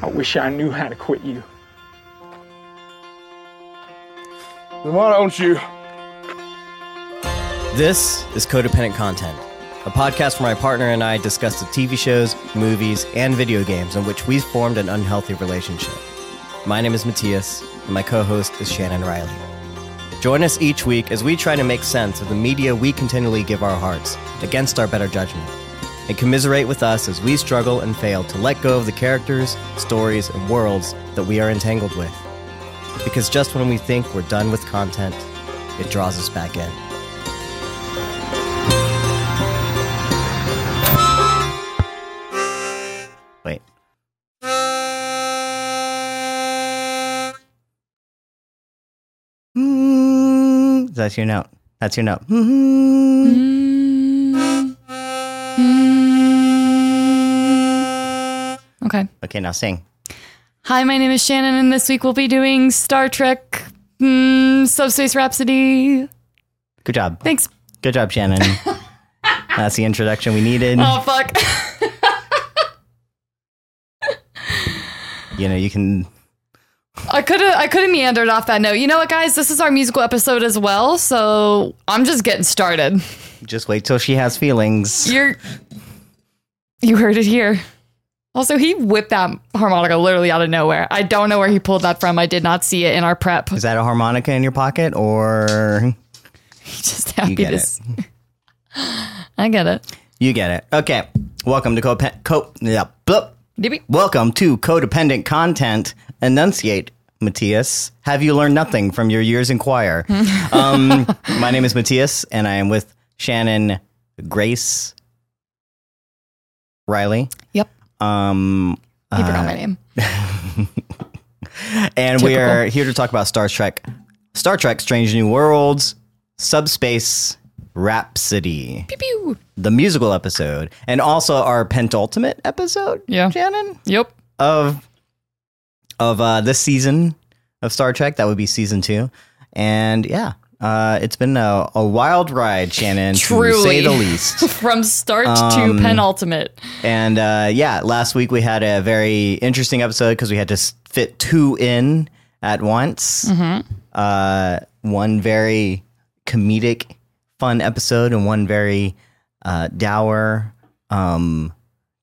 I wish I knew how to quit you. Then why don't you? This is Codependent Content, a podcast where my partner and I discuss the TV shows, movies, and video games in which we've formed an unhealthy relationship. My name is Mattias, and my co host is Shannon Riley. Join us each week as we try to make sense of the media we continually give our hearts against our better judgment, and commiserate with us as we struggle and fail to let go of the characters, stories, and worlds that we are entangled with. Because just when we think we're done with content, it draws us back in. Wait. Mm, That's your note. That's your note. Okay. Okay, now sing. Hi, my name is Shannon, and this week we'll be doing Star Trek mm, Subspace Rhapsody. Good job. Thanks. Good job, Shannon. That's the introduction we needed. Oh, fuck. You know, you can. I could have I could have meandered off that note. You know what, guys? This is our musical episode as well, so I'm just getting started. Just wait till she has feelings. You're you heard it here. Also, he whipped that harmonica literally out of nowhere. I don't know where he pulled that from. I did not see it in our prep. Is that a harmonica in your pocket or Just happy get to it. see. I get it. you get it? Okay. Welcome to Copen- Co- yeah, blup. Dibby. Welcome to Codependent Content. Enunciate, Mattias. Have you learned nothing from your years in choir? um, my name is Mattias, and I am with Shannon Grace Riley. Yep. Um, He forgot my name. and we are here to talk about Star Trek, Star Trek: Strange New Worlds, Subspace Rhapsody, Pew pew. the musical episode, and also our penultimate episode. Yeah. Shannon Yep. of of uh, this season of Star Trek. That would be season two, and yeah. Uh, it's been a, a wild ride, Shannon, to say the least. From start Um, to penultimate. And uh, yeah, last week we had a very interesting episode because we had to fit two in at once. Uh, one very comedic, fun episode, and one very uh, dour, um,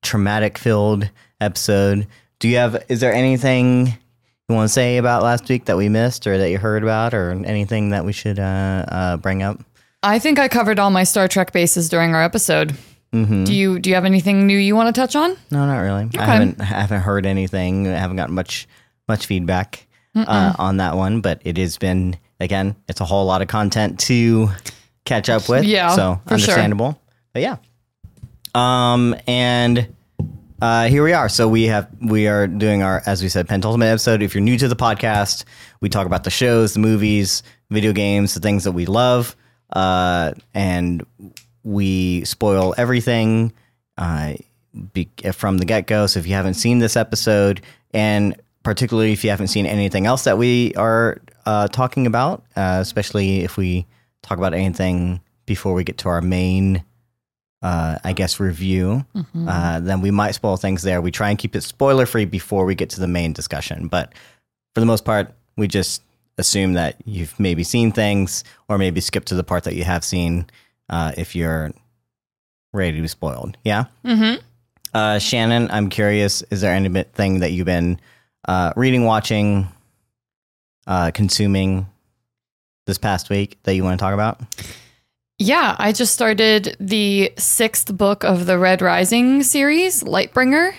traumatic filled episode. Do you have? Is there anything you want to say about last week that we missed, or that you heard about, or anything that we should uh, uh, bring up? I think I covered all my Star Trek bases during our episode. Do you do you have anything new you want to touch on? No, not really. I haven't haven't heard anything. I haven't gotten much much feedback uh, on that one, but it has been again. It's a whole lot of content to catch up with. Yeah, so for sure. understandable. But yeah, um, and uh, here we are. So we have we are doing our as we said penultimate episode. If you're new to the podcast, we talk about the shows, the movies, video games, the things that we love, uh, and we spoil everything uh, be, from the get go. So if you haven't seen this episode, and particularly if you haven't seen anything else that we are uh, talking about, uh, especially if we talk about anything before we get to our main, uh, I guess, review, uh, then we might spoil things there. We try and keep it spoiler free before we get to the main discussion. But for the most part, we just assume that you've maybe seen things or maybe skip to the part that you have seen uh, if you're ready to be spoiled. Yeah. Mm-hmm. Uh, Shannon, I'm curious. Is there anything that you've been uh, reading, watching, uh, consuming this past week that you want to talk about? Yeah, I just started the sixth book of the Red Rising series, Lightbringer.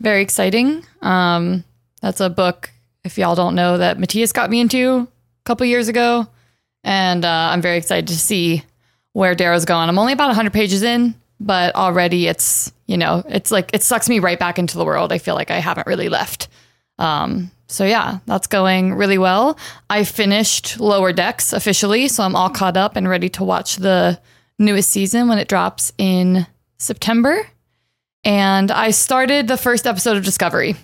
Very exciting. Um, that's a book, if y'all don't know, that Mattias got me into a couple years ago. And uh, I'm very excited to see where Darrow's going. I'm only about 100 pages in, but already it's, you know, it's like it sucks me right back into the world. I feel like I haven't really left. Um, so yeah, that's going really well. I finished Lower Decks officially, so I'm all caught up and ready to watch the newest season when it drops in September. And I started the first episode of Discovery.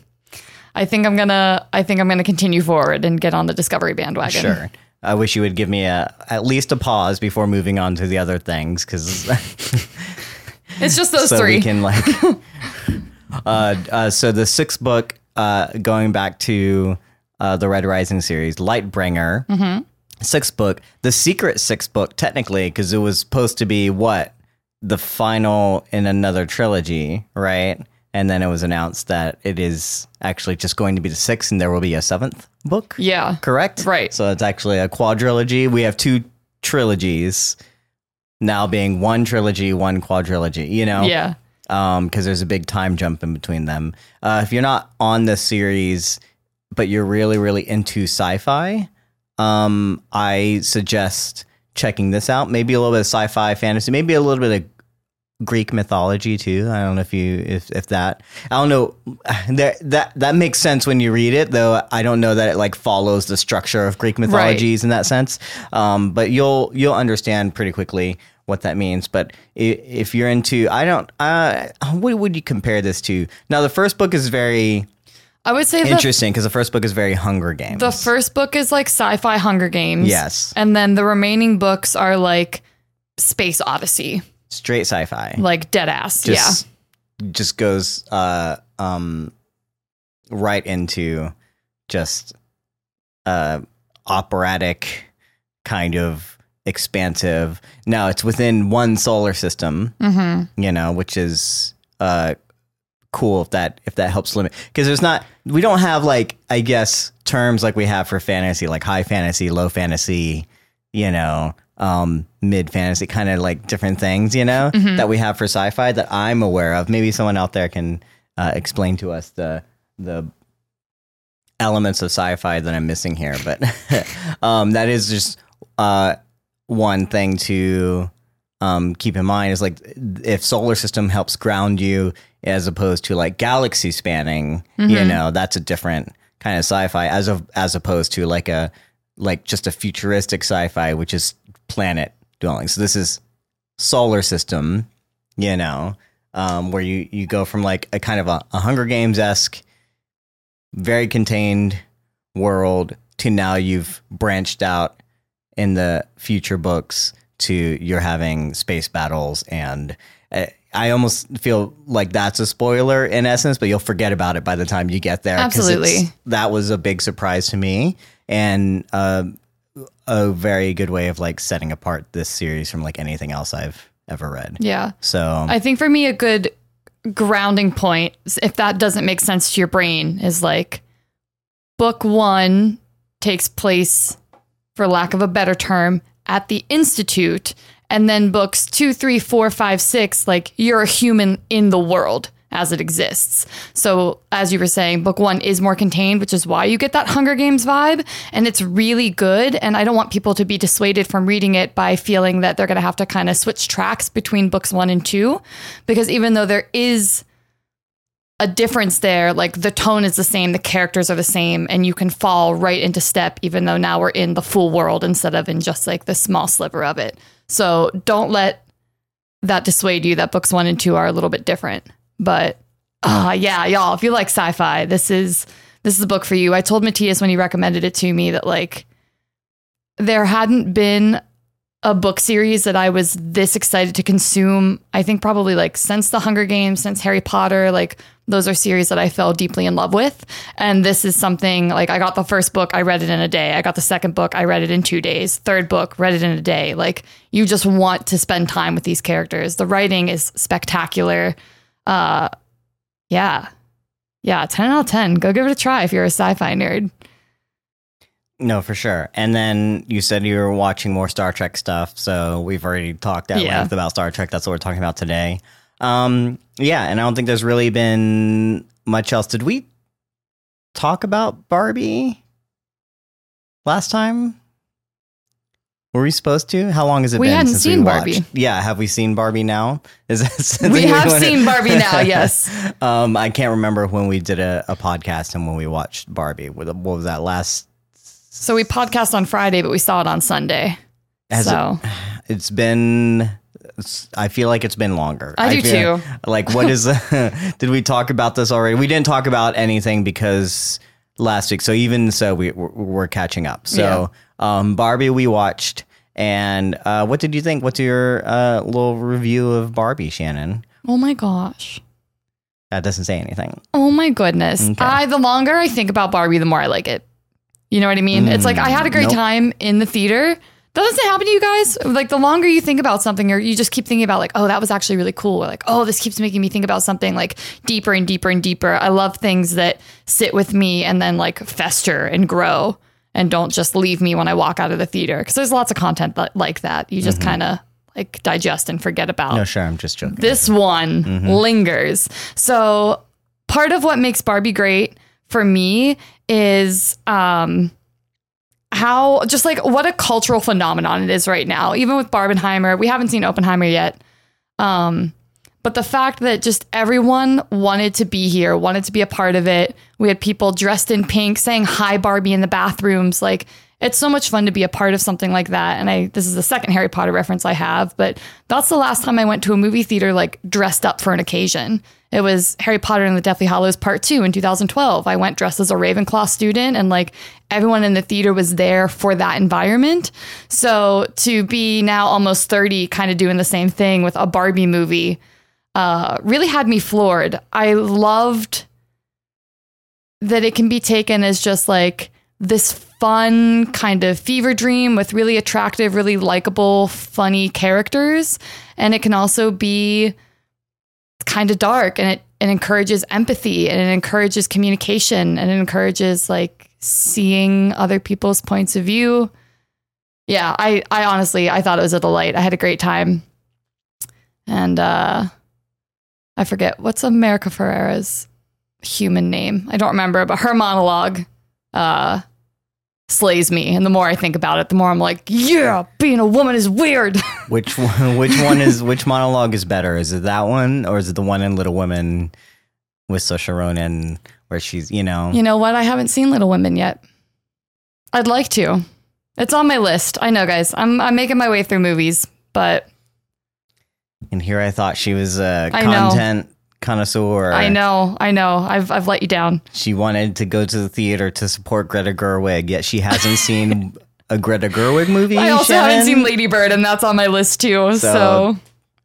I think I'm gonna I think I'm gonna continue forward and get on the Discovery bandwagon. Sure. I wish you would give me a at least a pause before moving on to the other things because It's just those so three. we can like. uh, uh, so the sixth book uh, going back to uh, the Red Rising series, Lightbringer, Mm-hmm. sixth book, the secret sixth book, technically, because it was supposed to be what the final in another trilogy, right? And then it was announced that it is actually just going to be the sixth, and there will be a seventh book. Yeah. Correct. Right. So it's actually a quadrilogy. We have two trilogies now being one trilogy, one quadrilogy. You know Yeah. Because there's a big time jump in between them. Uh, if you're not on the series, but you're really, really into sci-fi, um, I suggest checking this out. Maybe a little bit of sci-fi, fantasy, maybe a little bit of Greek mythology too. I don't know if you if if that I don't know that that that makes sense when you read it though. I don't know that it like follows the structure of Greek mythologies in that sense. Um, but you'll you'll understand pretty quickly what that means. But if you're into, I don't. Uh, what would you compare this to? Now the first book is very I would say interesting because the first book is very Hunger Games. the first book is like sci-fi Hunger Games. Yes. And then the remaining books are like Space Odyssey, straight sci-fi. like dead ass. just just goes uh um right into just uh operatic kind of expansive now it's within one solar system. Mm-hmm. you know which is uh cool if that if that helps limit because there's not we don't have like i guess terms like we have for fantasy like high fantasy low fantasy you know um mid fantasy kind of like different things you know that we have for sci-fi that i'm aware of maybe someone out there can uh, explain to us the the elements of sci-fi that i'm missing here but um that is just uh one thing to um, keep in mind is like if solar system helps ground you as opposed to like galaxy spanning, you know, that's a different kind of sci-fi as of as opposed to like a like just a futuristic sci-fi, which is planet dwelling. So this is solar system, you know, um, where you you go from like a kind of a, a Hunger Games esque, very contained world to now you've branched out in the future books to you're having space battles and uh, I almost feel like that's a spoiler in essence, but you'll forget about it by the time you get there. Absolutely. that was a big surprise to me and uh, a very good way of like setting apart this series from like anything else I've ever read. Yeah. So I think for me, a good grounding point, if that doesn't make sense to your brain, is like book one takes place, for lack of a better term, at the Institute. And then books two, three, four, five, six, like you're a human in the world as it exists. So, as you were saying, book one is more contained, which is why you get that Hunger Games vibe. And it's really good. And I don't want people to be dissuaded from reading it by feeling that they're going to have to kind of switch tracks between books one and two. Because even though there is a difference there, like the tone is the same, the characters are the same, and you can fall right into step, even though now we're in the full world instead of in just like the small sliver of it. So don't let that dissuade you that books one and two are a little bit different. But ah, yeah, y'all, if you like sci-fi, this is this is a book for you. I told Mattias when he recommended it to me that like there hadn't been a book series that I was this excited to consume. I think probably like since the Hunger Games, since Harry Potter, like those are series that I fell deeply in love with. And this is something like I got the first book, I read it in a day. I got the second book, I read it in two days. Third book, read it in a day. Like you just want to spend time with these characters. The writing is spectacular. Uh yeah. Yeah, 10 out of 10. Go give it a try if you're a sci-fi nerd. No, for sure. And then you said you were watching more Star Trek stuff, so we've already talked at Yeah. length about Star Trek. That's what we're talking about today. Um, yeah, and I don't think there's really been much else. Did we talk about Barbie last time? Were we supposed to? How long has it been? We been hadn't since seen we Barbie. Yeah, have we seen Barbie now? Is that We have seen Barbie now, yes. um, I can't remember when we did a, a podcast and when we watched Barbie. What was that last So we podcast on Friday, but we saw it on Sunday. Has so It's been. I feel like it's been longer. I do feel- too. Like, what is? did we talk about this already? We didn't talk about anything because last week. So even so, we we're, we're catching up. So um, Barbie, we watched, and uh, what did you think? What's your uh, little review of Barbie, Shannon? oh my gosh. That doesn't say anything. Oh my goodness. Okay. I the longer I think about Barbie, the more I like it. You know what I mean? it's like I had a great nope. time in the theater. Doesn't it happen to you guys? Like the longer you think about something, or you just keep thinking about like, oh, that was actually really cool. Or like, oh, this keeps making me think about something like deeper and deeper and deeper. I love things that sit with me and then like fester and grow and don't just leave me when I walk out of the theater. Because there's lots of content that, like that you just kind of like digest and forget about No, sure. I'm just joking. this one lingers. So part of what makes Barbie great for me is um how just like what a cultural phenomenon it is right now. Even with Barbenheimer, we haven't seen Oppenheimer yet. Um but the fact that just everyone wanted to be here, wanted to be a part of it. We had people dressed in pink saying hi Barbie in the bathrooms. Like it's so much fun to be a part of something like that. And I this is the second Harry Potter reference I have, but that's the last time I went to a movie theater like dressed up for an occasion. It was Harry Potter and the Deathly Hallows Part 2 in 2012. I went dressed as a Ravenclaw student and like everyone in the theater was there for that environment. So to be now almost 30 kind of doing the same thing with a Barbie movie uh, really had me floored. I loved that it can be taken as just like this fun kind of fever dream with really attractive, really likable, funny characters. And it can also be kind of dark and it, it encourages empathy and it encourages communication and it encourages like seeing other people's points of view. Yeah, I, I honestly I thought it was a delight. I had a great time. And uh I forget what's America Ferrera's human name. I don't remember, but her monologue uh slays me. And the more I think about it, the more I'm like, yeah, being a woman is weird. Which one, which one is which monologue is better? Is it that one or is it the one in Little Women with Saoirse Ronan where she's you know you know what? I haven't seen Little Women yet. I'd like to. It's on my list. I know, guys. I'm I'm making my way through movies, but and here I thought she was a I know. Connoisseur. I know, I know. I've I've let you down. She wanted to go to the theater to support Greta Gerwig, yet she hasn't seen a Greta Gerwig movie. I also Shannon? haven't seen Lady Bird, and that's on my list too. So, So-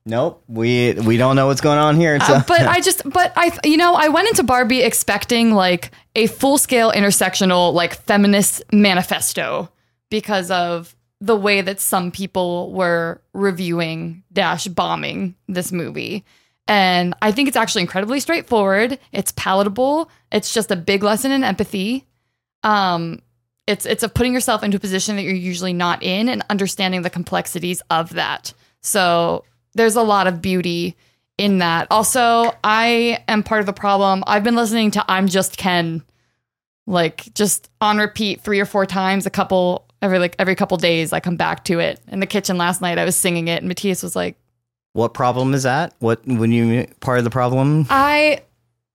Nope, we we don't know what's going on here. So. Uh, but I just, but I, you know, I went into Barbie expecting like a full scale intersectional, like feminist manifesto because of the way that some people were reviewing dash bombing this movie. And I think it's actually incredibly straightforward. It's palatable. It's just a big lesson in empathy. Um, it's it's of putting yourself into a position that you're usually not in and understanding the complexities of that. So there's a lot of beauty in that. Also, I am part of the problem. I've been listening to I'm Just Ken like just on repeat three or four times a couple every like every couple days I come back to it. In the kitchen last night I was singing it and Mattias was like, what problem is that? What when you part of the problem? I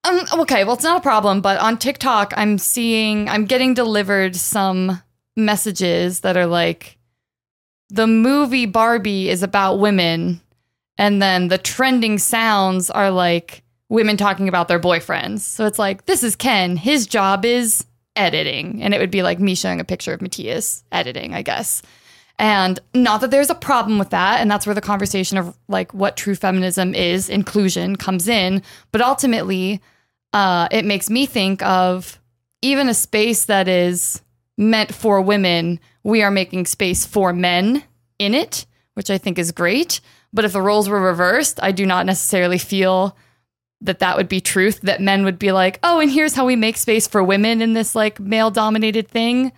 um okay, well it's not a problem, but on TikTok I'm seeing I'm getting delivered some messages that are like the movie Barbie is about women and then the trending sounds are like women talking about their boyfriends. So it's like this is Ken, his job is editing and it would be like me showing a picture of Mattias editing, I guess. And not that there's a problem with that. And that's where the conversation of like what true feminism is, inclusion comes in. But ultimately, uh, it makes me think of even a space that is meant for women, we are making space for men in it, which I think is great. But if the roles were reversed, I do not necessarily feel that that would be truth, that men would be like, oh, and here's how we make space for women in this like male dominated thing.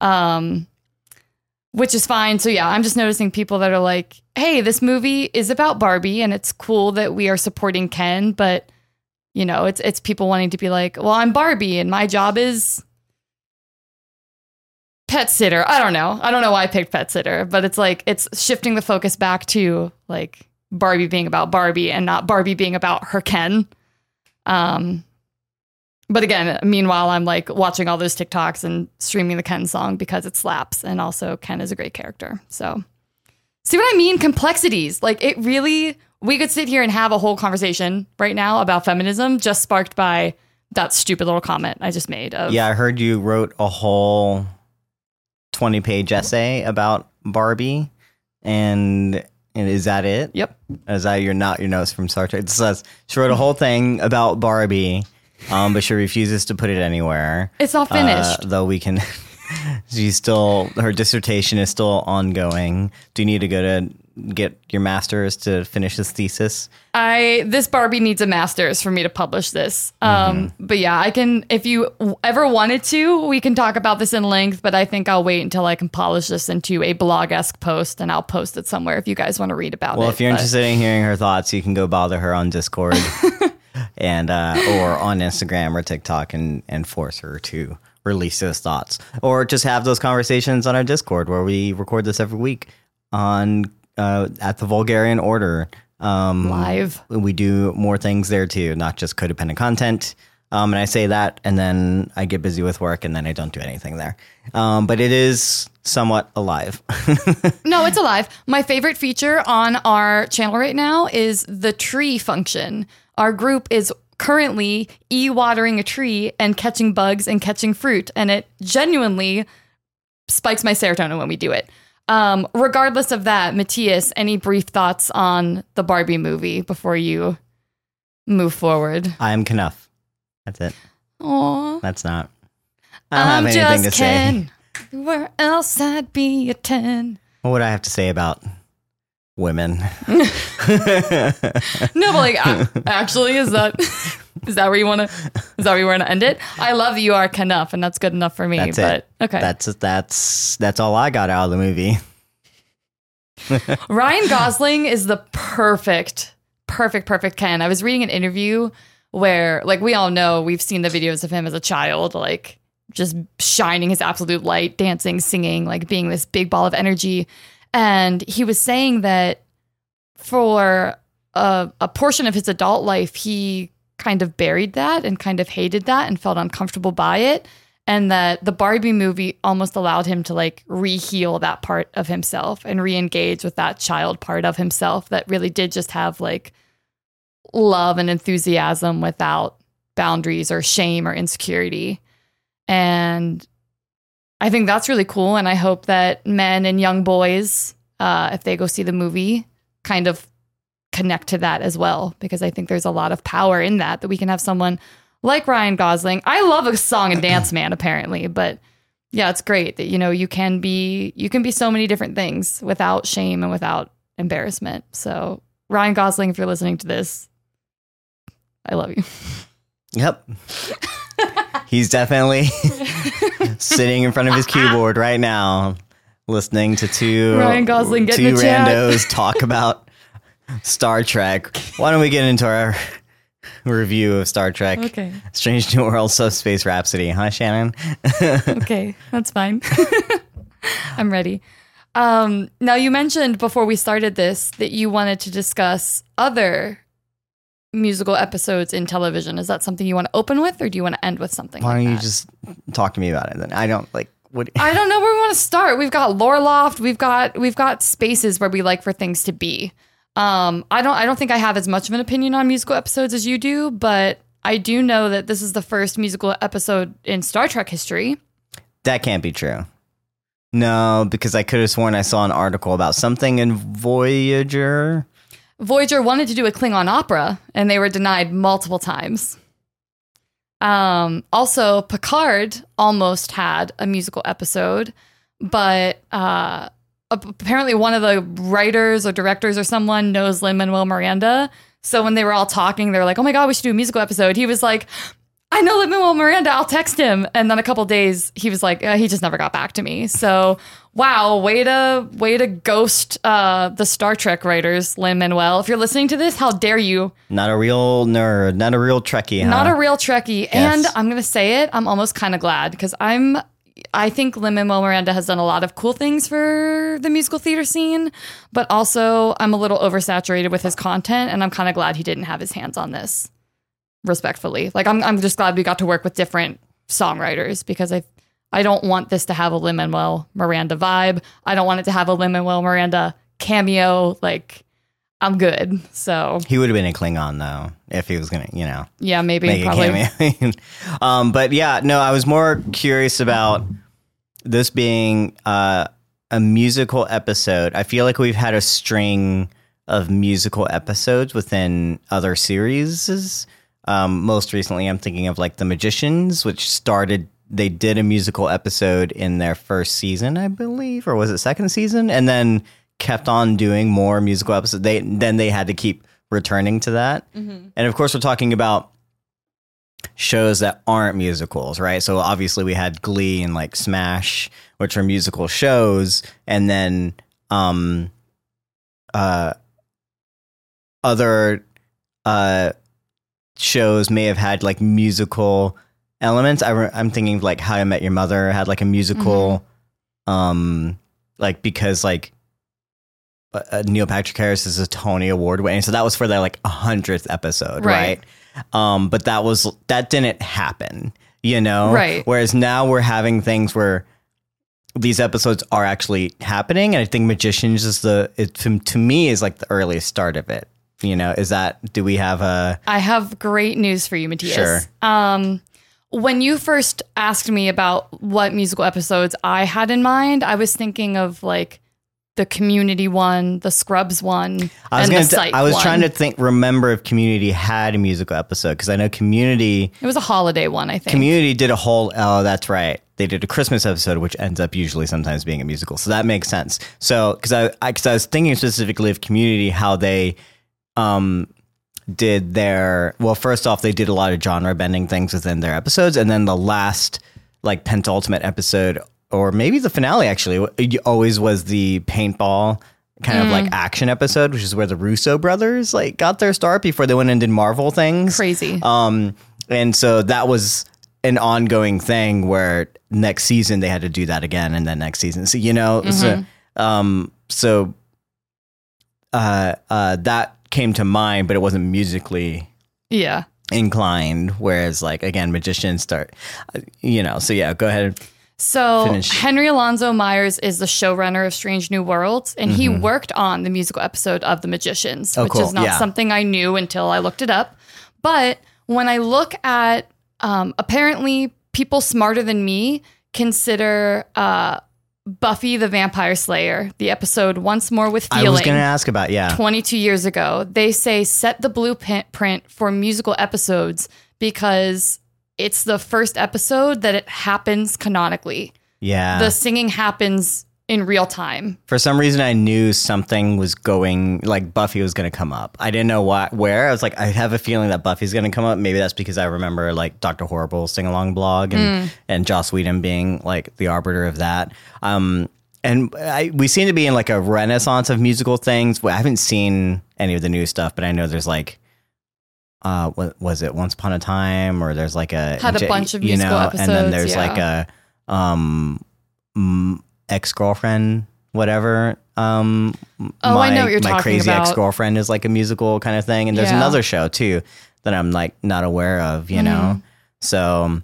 Um, which is fine. So yeah, I'm just noticing people that are like, "Hey, this movie is about Barbie and it's cool that we are supporting Ken, but you know, it's it's people wanting to be like, "Well, I'm Barbie and my job is pet sitter." I don't know. I don't know why I picked pet sitter, but it's like it's shifting the focus back to like Barbie being about Barbie and not Barbie being about her Ken. Um but again, meanwhile, I'm like watching all those TikToks and streaming the Ken song because it slaps. And also, Ken is a great character. So, see what I mean? Complexities. Like, it really, we could sit here and have a whole conversation right now about feminism just sparked by that stupid little comment I just made. Of, Yeah, I heard you wrote a whole 20 page essay about Barbie. And And is that it? Yep. Is that your not your notes from Star Trek? It says she wrote a whole thing about Barbie, um, but she refuses to put it anywhere. It's not Uh, finished. though we can. She's still her dissertation is still ongoing. Do you need to go to get your master's to finish this thesis? I this Barbie needs a master's for me to publish this. Um, Mm-hmm. but yeah, I can if you ever wanted to, we can talk about this in length. But I think I'll wait until I can polish this into a blog esque post, and I'll post it somewhere if you guys want to read about Well, it. Well, if you're But- interested in hearing her thoughts, you can go bother her on Discord and uh, or on Instagram or TikTok and and force her to release those thoughts, or just have those conversations on our Discord where we record this every week on uh, at the Vulgarian Order. Um, live. we do more things there too, not just codependent content. Um, and I say that, and then I get busy with work, and then I don't do anything there. Um, but it is somewhat alive. No, it's alive. My favorite feature on our channel right now is the tree function. Our group is currently e watering a tree and catching bugs and catching fruit, and it genuinely spikes my serotonin when we do it. Um, regardless of that, Mattias, any brief thoughts on the Barbie movie before you move forward? I am Kenough. That's it. Aw, That's not. I don't I'm have anything just to say. Ken. Where else I'd be a 10. What would I have to say about women? No, but like actually, is that is that where you want to is that where you want to end it? I love you are enough, and that's good enough for me. That's but it. okay, That's that's that's all I got out of the movie. Ryan Gosling is the perfect, perfect, perfect Ken. I was reading an interview where, like, we all know we've seen the videos of him as a child, like just shining his absolute light, dancing, singing, like being this big ball of energy. And he was saying that for a, a portion of his adult life, he kind of buried that and kind of hated that and felt uncomfortable by it. And that the Barbie movie almost allowed him to like re-heal that part of himself and re-engage with that child part of himself that really did just have like love and enthusiasm without boundaries or shame or insecurity. And I think that's really cool. And I hope that men and young boys, uh, if they go see the movie, kind of connect to that as well, because I think there's a lot of power in that, that we can have someone like Ryan Gosling. I love a song and dance man, apparently, but yeah, it's great that, you know, you can be, you can be so many different things without shame and without embarrassment. So Ryan Gosling, if you're listening to this, I love you. Yep. He's definitely sitting in front of his keyboard right now, listening to two Ryan Gosling, get two randos talk about Star Trek. Why don't we get into our review of Star Trek? Okay. Strange New World Subspace Rhapsody, huh, Shannon? okay, that's fine. I'm ready. Um, now, you mentioned before we started this that you wanted to discuss other musical episodes in television. Is that something you want to open with, or do you want to end with something? Why like don't you that? just talk to me about it then? I don't like what. I don't know where we want to start. We've got lore loft. We've got we've got spaces where we like for things to be. Um, I don't I don't think I have as much of an opinion on musical episodes as you do, but I do know that this is the first musical episode in Star Trek history. That can't be true. No, because I could have sworn I saw an article about something in Voyager. Voyager wanted to do a Klingon opera, and they were denied multiple times. Um, also, Picard almost had a musical episode, but uh, apparently one of the writers or directors or someone knows Lin Manuel Miranda. So when they were all talking, they were like, "Oh my god, we should do a musical episode." He was like, "I know Lin Manuel Miranda. I'll text him." And then a couple days, he was like, uh, "He just never got back to me." So wow, way to way to ghost uh, the Star Trek writers, Lin Manuel. If you're listening to this, how dare you? Not a real nerd, not a real Trekkie, huh? Not a real Trekkie. And I'm gonna say it, I'm almost kind of glad because I'm I think Lin Manuel Miranda has done a lot of cool things for the musical theater scene, but also I'm a little oversaturated with his content, and I'm kind of glad he didn't have his hands on this. Respectfully, like I'm, I'm just glad we got to work with different songwriters because I, I don't want this to have a Lin Manuel Miranda vibe. I don't want it to have a Lin Manuel Miranda cameo. Like, I'm good. So He would have been a Klingon though, if he was gonna, you know, yeah, maybe make probably. a cameo. um, but yeah, no, I was more curious about this being uh, a musical episode. I feel like we've had a string of musical episodes within other series. Um, most recently, I'm thinking of like The Magicians, which started. They did a musical episode in their first season, I believe, or was it second season, and then kept on doing more musical episodes. They then they had to keep returning to that, and of course, we're talking about shows that aren't musicals, right? So obviously we had Glee and like Smash, which are musical shows, and then um uh other uh shows may have had like musical elements. I re- I'm thinking of, like How I Met Your Mother had like a musical um like because like uh, uh, Neil Patrick Harris is a Tony Award winning, so that was for their like a hundredth episode, Right. right? Um, but that was that didn't happen, you know, Right. Whereas now we're having things where these episodes are actually happening, and I think Magicians is the it to me is like the earliest start of it. You know, is that do we have a I have great news for you, Mattias. Sure. Um, when you first asked me about what musical episodes I had in mind, I was thinking of like the Community one, the Scrubs one, I was and the t- I was one. trying to think remember if Community had a musical episode because I know Community It was a holiday one, I think. Community did a whole. Oh, that's right. They did a Christmas episode, which ends up usually sometimes being a musical. So that makes sense. So because I because I, was thinking specifically of Community, how they um did their well. First off, they did a lot of genre bending things within their episodes, and then the last like penultimate episode, or maybe the finale actually, always was the paintball kind of like action episode, which is where the Russo brothers like got their start before they went and did Marvel things. Crazy. Um, and so that was an ongoing thing where next season they had to do that again, and then next season. So you know, so um, so uh, uh, that came to mind, but it wasn't musically yeah. inclined. Whereas, like again, magicians start, you know. So yeah, go ahead. So Finish. Henry Alonso Myers is the showrunner of Strange New Worlds, and he worked on the musical episode of The Magicians, Mm-hmm. Oh, which cool. is not Yeah. something I knew until I looked it up. But when I look at, um, apparently, people smarter than me consider uh, Buffy the Vampire Slayer, the episode Once More with Feeling. I was going to ask about yeah. 22 years ago. They say set the blueprint for musical episodes because it's the first episode that it happens canonically. Yeah. The singing happens in real time. For some reason, I knew something was going, like Buffy was going to come up. I didn't know what, where. I was like, I have a feeling that Buffy's going to come up. Maybe that's because I remember like Doctor Horrible sing along blog and and Joss Whedon being like the arbiter of that. Um, and I, we seem to be in like a renaissance of musical things. I haven't seen any of the new stuff, but I know there's like. Uh, what was it? Once upon a time, or there's like a Had a bunch of you musical know, and then episodes, there's like a um ex girlfriend, whatever. Um, Oh, my, I know what you're my talking crazy about. ex girlfriend is like a musical kind of thing, and there's Yeah. another show too that I'm like not aware of, you know. Mm-hmm. So,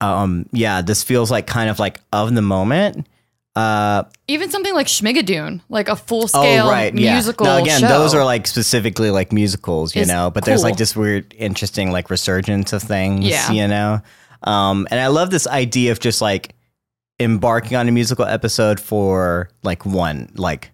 um, yeah, this feels like kind of like of the moment. Uh, Even something like Schmigadoon, like a full scale oh right, yeah. musical Now again, show. those are like specifically like musicals, you know. But there's like this weird, interesting like resurgence of things, Yeah. you know. Um, and I love this idea of just like embarking on a musical episode for like one like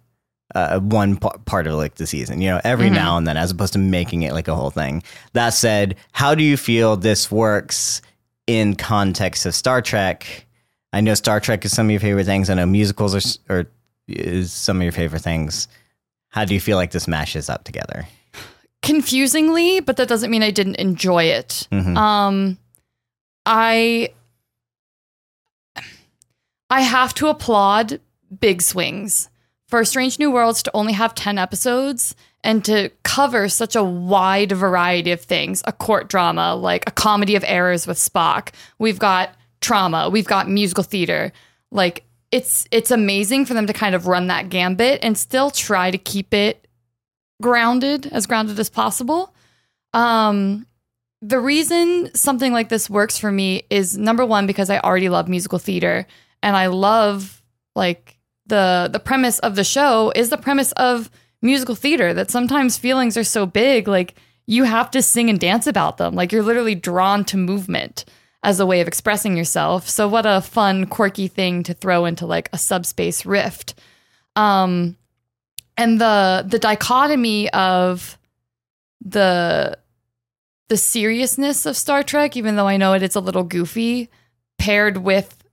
uh, one p- part of like the season, you know, every Mm-hmm. now and then, as opposed to making it like a whole thing. That said, how do you feel this works in context of Star Trek? I know Star Trek is some of your favorite things. I know musicals are, are is some of your favorite things. How do you feel like this mashes up together? confusingly, but that doesn't mean I didn't enjoy it. Mhm. Um, I I have to applaud big swings for Strange New Worlds to only have ten episodes and to cover such a wide variety of things. A court drama, like a comedy of errors with Spock. We've got trauma. We've got musical theater. Like it's it's amazing for them to kind of run that gambit and still try to keep it grounded as grounded as possible. Um, the reason something like this works for me is number one because I already love musical theater and I love like the the premise of the show is the premise of musical theater that sometimes feelings are so big like you have to sing and dance about them. Like you're literally drawn to movement as a way of expressing yourself. So what a fun quirky thing to throw into like a subspace rift. Um, and the the dichotomy of the the seriousness of Star Trek, even though I know it, it's a little goofy, paired with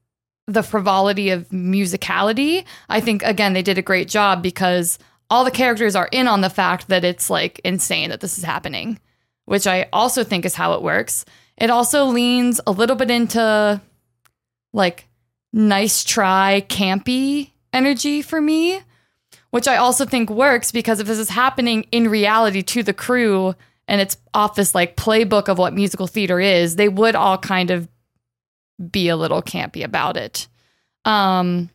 the frivolity of musicality. I think again they did a great job because all the characters are in on the fact that it's like insane that this is happening, which I also think is how it works. It also leans a little bit into like nice try campy energy for me, which I also think works because if this is happening in reality to the crew and it's off this like playbook of what musical theater is, they would all kind of be a little campy about it. Um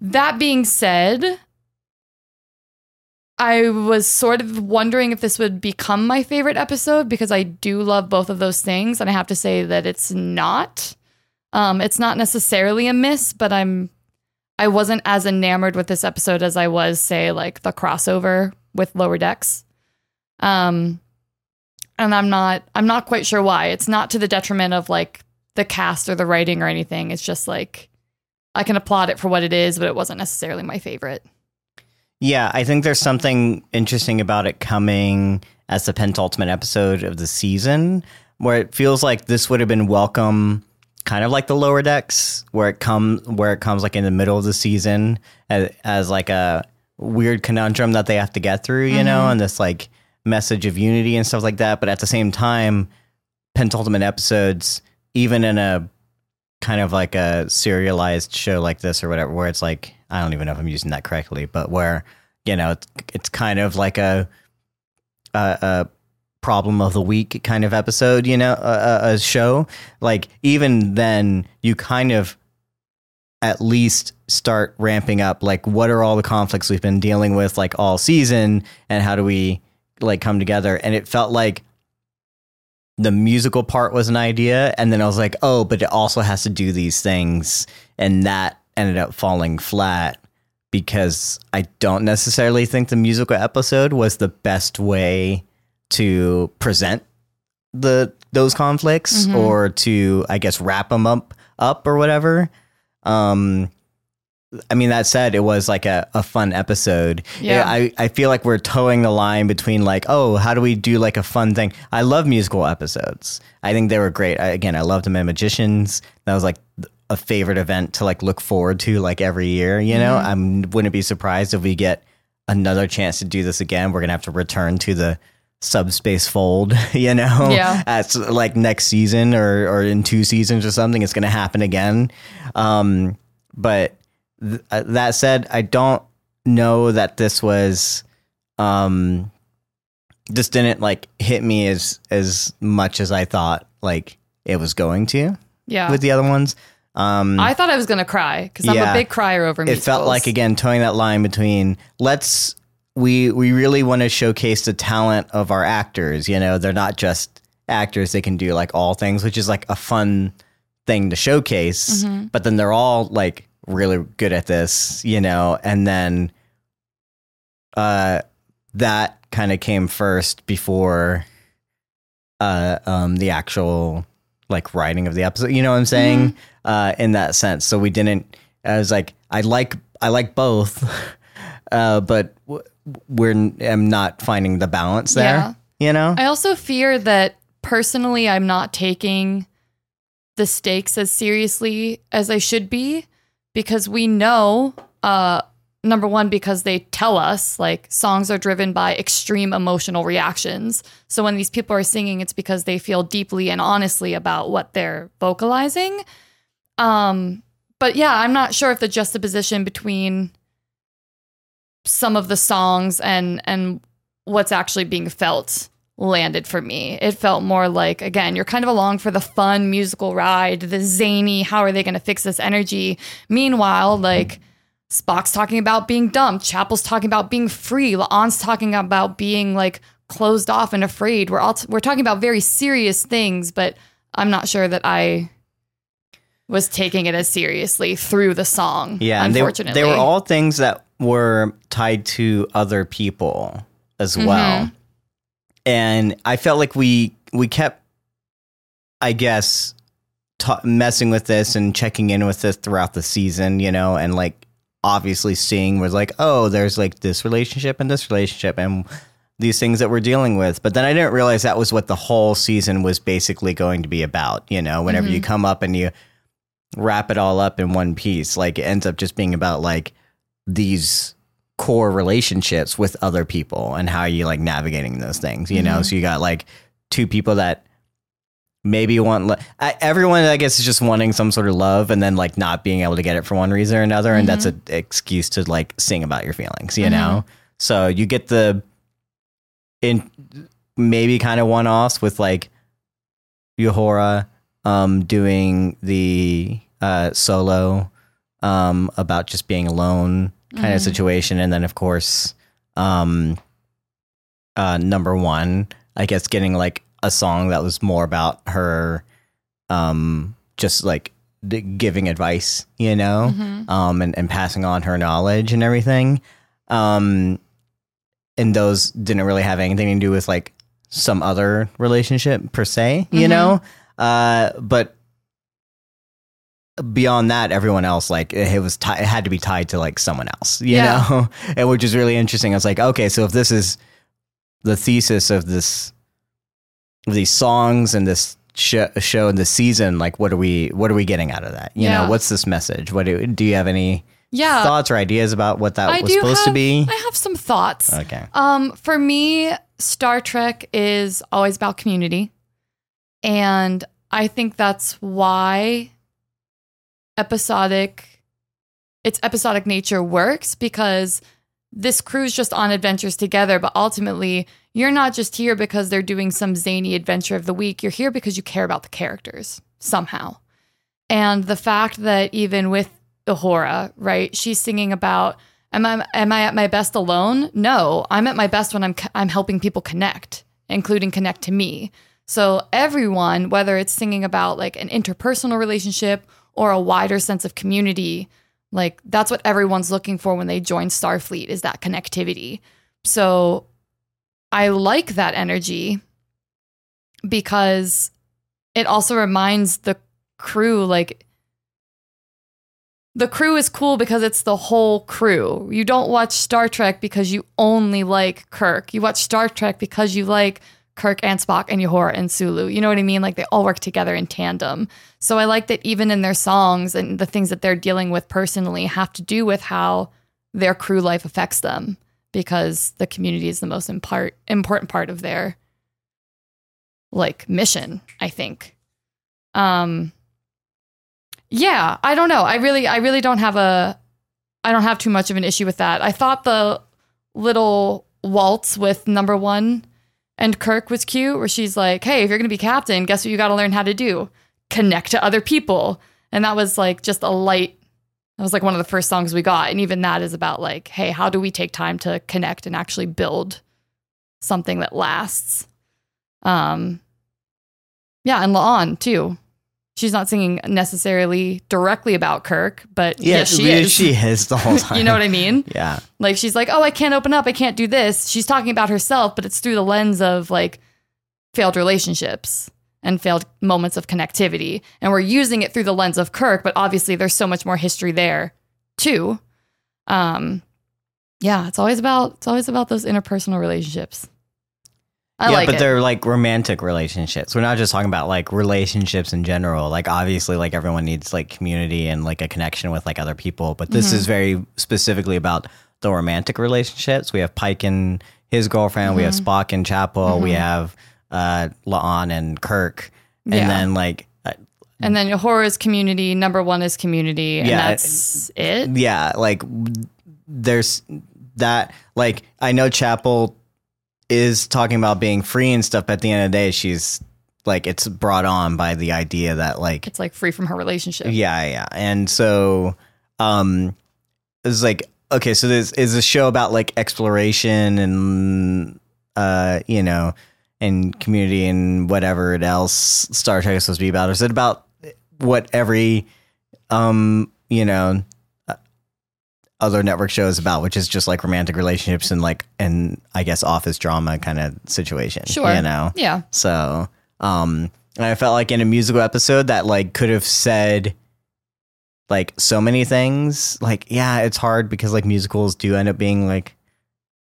that being said, I was sort of wondering if this would become my favorite episode because I do love both of those things and I have to say that it's not. Um it's not necessarily a miss, but I'm I wasn't as enamored with this episode as I was say like the crossover with Lower Decks. Um and I'm not I'm not quite sure why. It's not to the detriment of like the cast or the writing or anything. It's just like I can applaud it for what it is, but it wasn't necessarily my favorite. Yeah, I think there's something interesting about it coming as the penultimate episode of the season, where it feels like this would have been welcome, kind of like the lower decks, where it come where it comes like in the middle of the season as, as like a weird conundrum that they have to get through, you know, mm-hmm. and this like message of unity and stuff like that. But at the same time, penultimate episodes, even in a kind of like a serialized show like this or whatever, where it's like I don't even know if I'm using that correctly, but where you know it's it's kind of like a a, a problem of the week kind of episode, you know, a, a- a show. Like even then, you kind of at least start ramping up. Like, what are all the conflicts we've been dealing with like all season, and how do we like come together? And it felt like the musical part was an idea and then i was like oh but it also has to do these things and that ended up falling flat because i don't necessarily think the musical episode was the best way to present the those conflicts or to i guess wrap them up up or whatever um I mean, that said, it was like a, a fun episode. Yeah. I, I feel like we're towing the line between like, oh, how do we do like a fun thing? I love musical episodes. I think they were great. I, again, I loved them in Magicians. That was like a favorite event to like look forward to like every year. You know, I wouldn't be surprised if we get another chance to do this again. We're gonna have to return to the subspace fold. You know, Yeah. At like next season or or in two seasons or something. It's gonna happen again. Um, but th- uh, that said, I don't know that this was um this didn't like hit me as as much as I thought like it was going to Yeah. with the other ones. Um I thought I was going to cry because I'm Yeah. a big crier over it felt like again towing that line between let's we we really want to showcase the talent of our actors, you know, they're not just actors, they can do like all things, which is like a fun thing to showcase, Mm-hmm. but then they're all like really good at this, you know, and then uh that kind of came first before uh um the actual like writing of the episode, you know what I'm saying? Uh in that sense. So we didn't I was like I like I like both. Uh but we're I'm not finding the balance there, Yeah. you know? I also fear that personally, I'm not taking the stakes as seriously as I should be because we know, uh, number one, because they tell us like songs are driven by extreme emotional reactions. So when these people are singing, it's because they feel deeply and honestly about what they're vocalizing. Um, but yeah, I'm not sure if the juxtaposition between some of the songs and and what's actually being felt landed for me. It felt more like again, you're kind of along for the fun musical ride, the zany, how are they going to fix this energy? Meanwhile, like Spock's talking about being dumped, Chapel's talking about being free, La'an's talking about being like closed off and afraid. We're all t- we're talking about very serious things, but I'm not sure that I was taking it as seriously through the song. Yeah, and they, unfortunately, they were all things that were tied to other people as well. Mm-hmm. And I felt like we we kept, I guess, ta messing with this and checking in with this throughout the season, you know, and like obviously seeing was like, oh, there's like this relationship and this relationship and these things that we're dealing with. But then I didn't realize that was what the whole season was basically going to be about. You know, whenever you mm-hmm. come up and you wrap it all up in one piece, like it ends up just being about like these core relationships with other people and how you like navigating those things, you know? So you got like two people that maybe want lo- I- everyone I guess is just wanting some sort of love and then like not being able to get it for one reason or another and that's an excuse to like sing about your feelings, you know? So you get the in maybe kind of one-offs with like Uhura um doing the uh solo um about just being alone kind of situation. And then of course um uh number 1 I guess getting like a song that was more about her um just like d- giving advice, you know, um and, and passing on her knowledge and everything. Um and those didn't really have anything to do with like some other relationship per se, you know? Uh but beyond that everyone else like it was ti it had to be tied to like someone else you Yeah. know and which is really interesting i was like okay so if this is the thesis of this of these songs and this show, show and this season like what are we what are we getting out of that you Yeah. know what's this message what do, do you have any Yeah. thoughts or ideas about what that I was supposed to be I have some thoughts. okay Um, for me, Star Trek is always about community. And I think that's why episodic its episodic nature works because this crew's just on adventures together, but ultimately you're not just here because they're doing some zany adventure of the week. You're here because you care about the characters somehow. And the fact that even with Uhura, right, she's singing about am I am I at my best alone? No, I'm at my best when I'm I'm helping people connect, including connect to me. So everyone, whether it's singing about like an interpersonal relationship or a wider sense of community, like that's what everyone's looking for when they join Starfleet is that connectivity. So I like that energy because it also reminds the crew like the crew is cool because it's the whole crew. You don't watch Star Trek because you only like Kirk. You watch Star Trek because you like Kirk and Spock and Uhura and Sulu. You know what I mean? Like they all work together in tandem. So I like that even in their songs and the things that they're dealing with personally have to do with how their crew life affects them because the community is the most impart- important part of their like mission, I think. Um yeah, I don't know. I really I really don't have a I don't have too much of an issue with that. I thought the little waltz with number 1 and Kirk was cute where she's like, "Hey, if you're going to be captain, guess what you got to learn how to do? Connect to other people." And that was like just a light that was like one of the first songs we got. And even that is about like, hey, how do we take time to connect and actually build something that lasts? Um yeah, and La'an too. She's not singing necessarily directly about Kirk, but yeah she is. she is the whole time you know what I mean? yeah Like she's like, "Oh, I can't open up. I can't do this." She's talking about herself, but it's through the lens of like failed relationships and failed moments of connectivity. And we're using it through the lens of Kirk, but obviously there's so much more history there too. Um yeah, it's always about it's always about those interpersonal relationships. I yeah, like but it. they're like romantic relationships. We're not just talking about like relationships in general. Like obviously, like everyone needs like community and like a connection with like other people. But this Mm-hmm. is very specifically about the romantic relationships. We have Pike and his girlfriend. We have Mm-hmm. Spock and Chapel. We have uh, La'an and Kirk. And Yeah. then like uh, and then Uhura is community, number 1 is community, and Yeah, that's it. yeah, like there's that. Like I know Chapel is talking about being free and stuff. But at the end of the day, she's like it's brought on by the idea that like It's like free from her relationship. Yeah, yeah. And so um it's like okay, so this is a show about like exploration and uh, you know, and community and whatever it else Star Trek is supposed to be about. Or is it about what every um, you know, other network shows about, which is just like romantic relationships and like and I guess office drama kind of situation. Sure. You know. Yeah. So, um, and I felt like in a musical episode that like could have said like so many things. Like, yeah, it's hard because like musicals do end up being like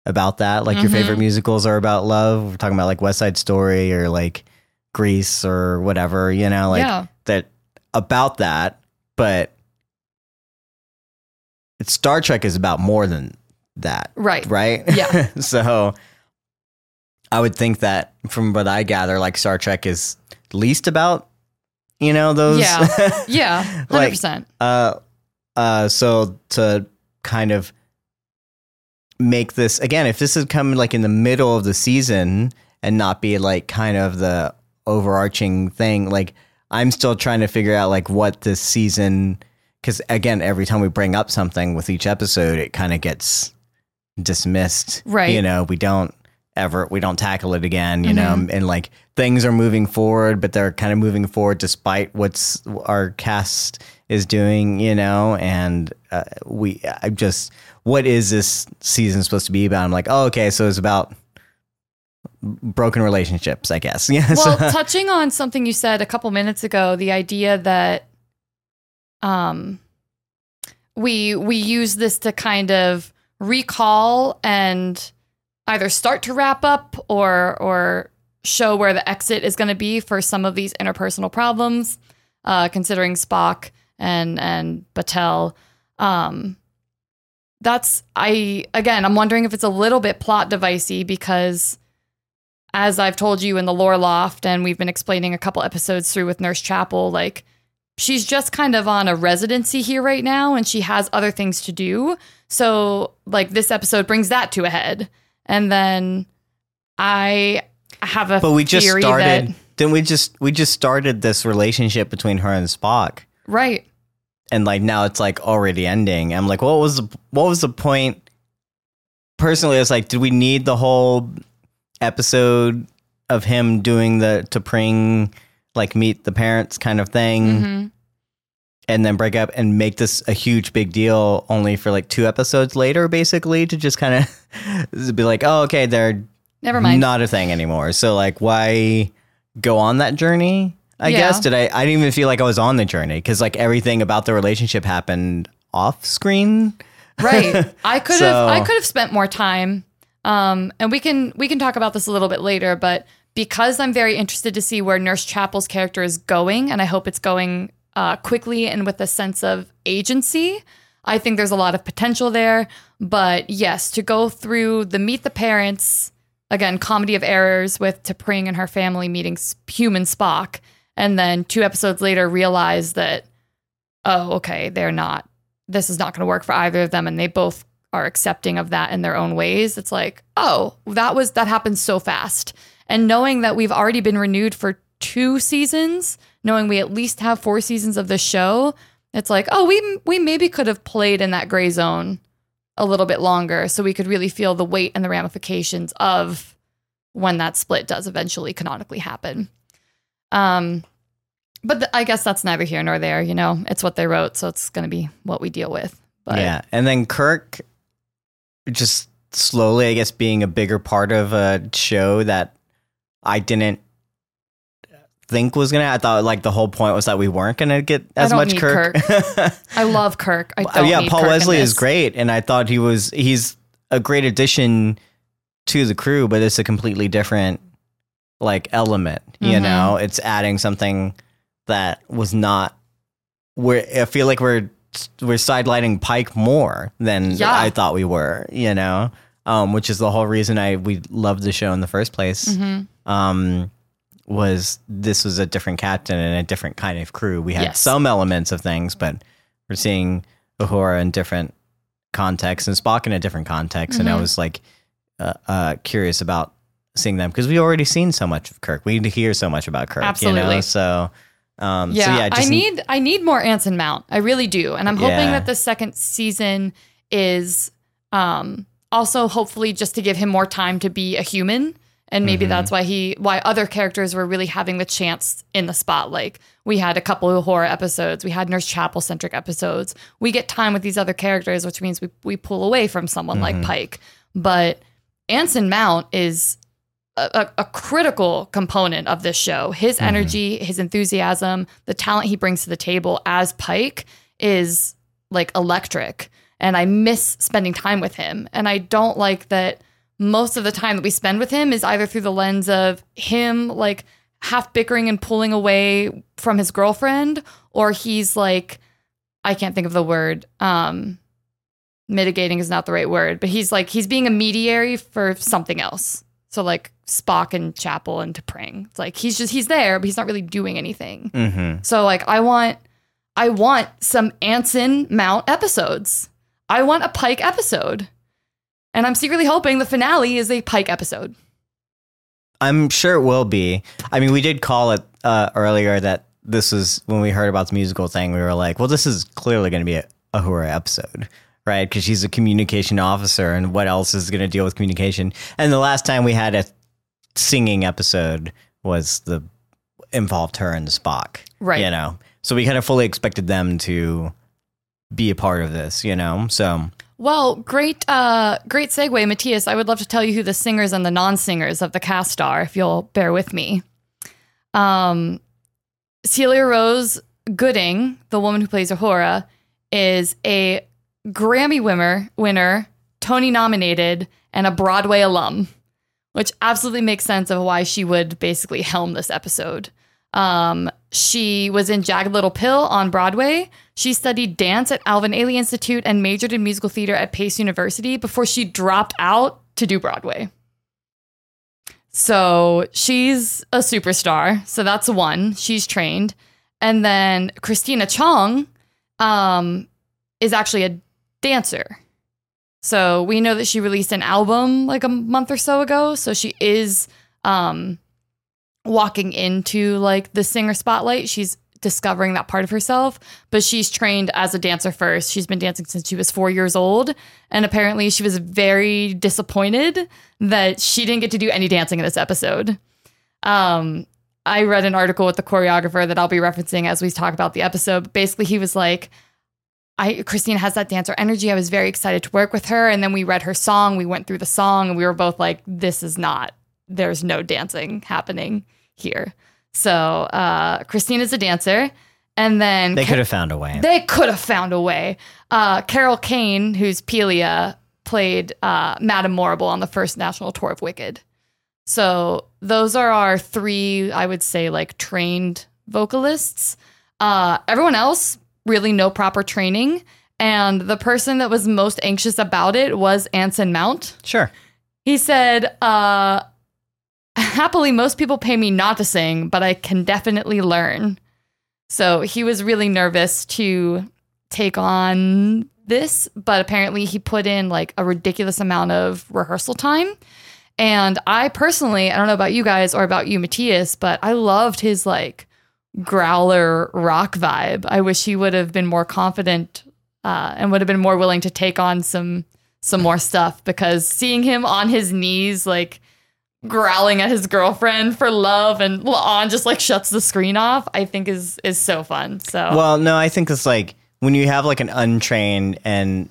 about that. Like your Mhm. favorite musicals are about love. We're talking about like West Side Story or like Grease or whatever, you know, like yeah. that about that, but Star Trek is about more than that, Right. right? Yeah. so I would think that from what I gather, like Star Trek is least about, you know, those. Yeah. Yeah. Hundred Like- uh, uh, so to kind of make this again, if this is coming like in the middle of the season and not be like kind of the overarching thing, like I'm still trying to figure out like what this season. Because again, every time we bring up something with each episode, it kind of gets dismissed. Right. You know, we don't ever we don't tackle it again. You Mm-hmm. know, and like things are moving forward, but they're kind of moving forward despite what's our cast is doing. You know, and uh, we I just what is this season supposed to be about? I'm like, oh, okay, so it's about broken relationships, I guess. Yeah. Well, touching on something you said a couple minutes ago, the idea that um we we use this to kind of recall and either start to wrap up or or show where the exit is going to be for some of these interpersonal problems uh considering Spock and and Chapel. Um that's I again I'm wondering if it's a little bit plot devicey because as I've told you in the lore loft, and we've been explaining a couple episodes through with Nurse Chapel, like she's just kind of on a residency here right now, and she has other things to do. So, like this episode brings that to a head, and then I have a but we just started. that Didn't we just we just started this relationship between her and Spock? right, and like now it's like already ending. I'm like, what was the, what was the point? Personally, it's like, did we need the whole episode of him doing the to bring like meet the parents kind of thing, Mhm. and then break up and make this a huge big deal only for like two episodes later, basically to just kind of be like, oh, okay, they're never mind. not a thing anymore. So like, why go on that journey? I Yeah. guess did I? I didn't even feel like I was on the journey because like everything about the relationship happened off screen. right i could So- have i could have spent more time um and we can we can talk about this a little bit later but because i'm very interested to see where nurse chapel's character is going and i hope it's going uh, quickly and with a sense of agency i think there's a lot of potential there. But yes to go through the meet the parents again comedy of errors with T'Pring and her family meeting human spock and then two episodes later realize that oh okay they're not this is not going to work for either of them and they both are accepting of that in their own ways. It's like oh that was that happened so fast and knowing that we've already been renewed for two seasons knowing we at least have four seasons of the show it's like oh we we maybe could have played in that gray zone a little bit longer so we could really feel the weight and the ramifications of when that split does eventually canonically happen um but th- I guess that's neither here nor there. You know, it's what they wrote, so it's going to be what we deal with. But yeah, and then Kirk just slowly, I guess, being a bigger part of a show that I didn't think was gonna. I thought like the whole point was that we weren't gonna get as much need Kirk. I love Kirk. I don't yeah, Paul Kirk Wesley is great, and I thought he was he's a great addition to the crew, but it's a completely different like element. You Mhm. know, it's adding something that was not. Where I feel like we're we're sidelining Pike more than Yeah. I thought we were. You know, um, which is the whole reason I we loved the show in the first place. Mhm. Um, was this was a different captain and a different kind of crew. We had Yes. some elements of things, but we're seeing Uhura in different contexts and Spock in a different context. And I Mhm. was like uh, uh, curious about seeing them because we already seen so much of Kirk. We need to hear so much about Kirk. You know? Absolutely. So, um, Yeah, so yeah, I need I need more Anson Mount. I really do, and I'm hoping Yeah. that the second season is um, also hopefully just to give him more time to be a human, and maybe Mhm. that's why he why other characters were really having the chance in the spotlight. We had a couple of horror episodes. We had Nurse Chapel centric episodes. We get time with these other characters, which means we we pull away from someone like Mhm. Pike. But Anson Mount is a, a, a critical component of this show. His Mhm. energy, his enthusiasm, the talent he brings to the table as Pike is like electric and I miss spending time with him. And I don't like that most of the time that we spend with him is either through the lens of him like half bickering and pulling away from his girlfriend or he's like I can't think of the word um mitigating is not the right word, but he's like he's being a mediary for something else. So like Spock and Chapel and T'Pring. It's like he's just he's there, but he's not really doing anything. Mm-hmm. So like I want I want some Anson Mount episodes. I want a Pike episode. And I'm secretly hoping the finale is a Pike episode. I'm sure it will be. I mean, we did call it uh, earlier that this was when we heard about the musical thing. We were like, well, this is clearly going to be a Uhura episode, right? Because she's a communication officer, and what else is going to deal with communication? And the last time we had a singing episode was the involved her and Spock, Right. You know, so we kind of fully expected them to be a part of this, you know. So Well, great uh great segue, Mattias. I would love to tell you who the singers and the non-singers of the cast are, if you'll bear with me. Um Celia Rose Gooding, the woman who plays Uhura, is a Grammy winner, winner, Tony nominated, and a Broadway alum, which absolutely makes sense of why she would basically helm this episode. Um, she was in Jagged Little Pill on Broadway. She studied dance at Alvin Ailey Institute and majored in musical theater at Pace University before she dropped out to do Broadway. So she's a superstar. So that's one. She's trained. And then Christina Chong um, is actually a dancer. So we know that she released an album like a month or so ago. So she is um, walking into like the singer spotlight. She's discovering that part of herself, but she's trained as a dancer first. She's been dancing since she was four years old. And apparently she was very disappointed that she didn't get to do any dancing in this episode. Um, I read an article with the choreographer that I'll be referencing as we talk about the episode. Basically, he was like, I Christine has that dancer energy. I was very excited to work with her. And then we read her song. We went through the song and we were both like, this is not, there's no dancing happening here. So uh Christine is a dancer. And then they Ca- could have found a way. they could have found a way. Uh, Carol Kane, who's Pelia, played uh, Madame Morrible on the first national tour of Wicked. So those are our three, I would say, like trained vocalists. Uh, everyone else, really no proper training. And the person that was most anxious about it was Anson Mount. sure. He said, uh, happily, most people pay me not to sing, but I can definitely learn. So he was really nervous to take on this, but apparently he put in like a ridiculous amount of rehearsal time. And I personally, I don't know about you guys or about you, Mattias, but I loved his like growler rock vibe. I wish he would have been more confident uh, and would have been more willing to take on some some more stuff because seeing him on his knees, like growling at his girlfriend for love, and La'an just like shuts the screen off, I think is is so fun. So Well, no, I think it's like when you have like an untrained and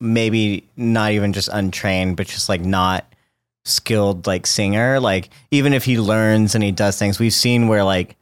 maybe not even just untrained, but just like not skilled like singer, like even if he learns and he does things, we've seen where like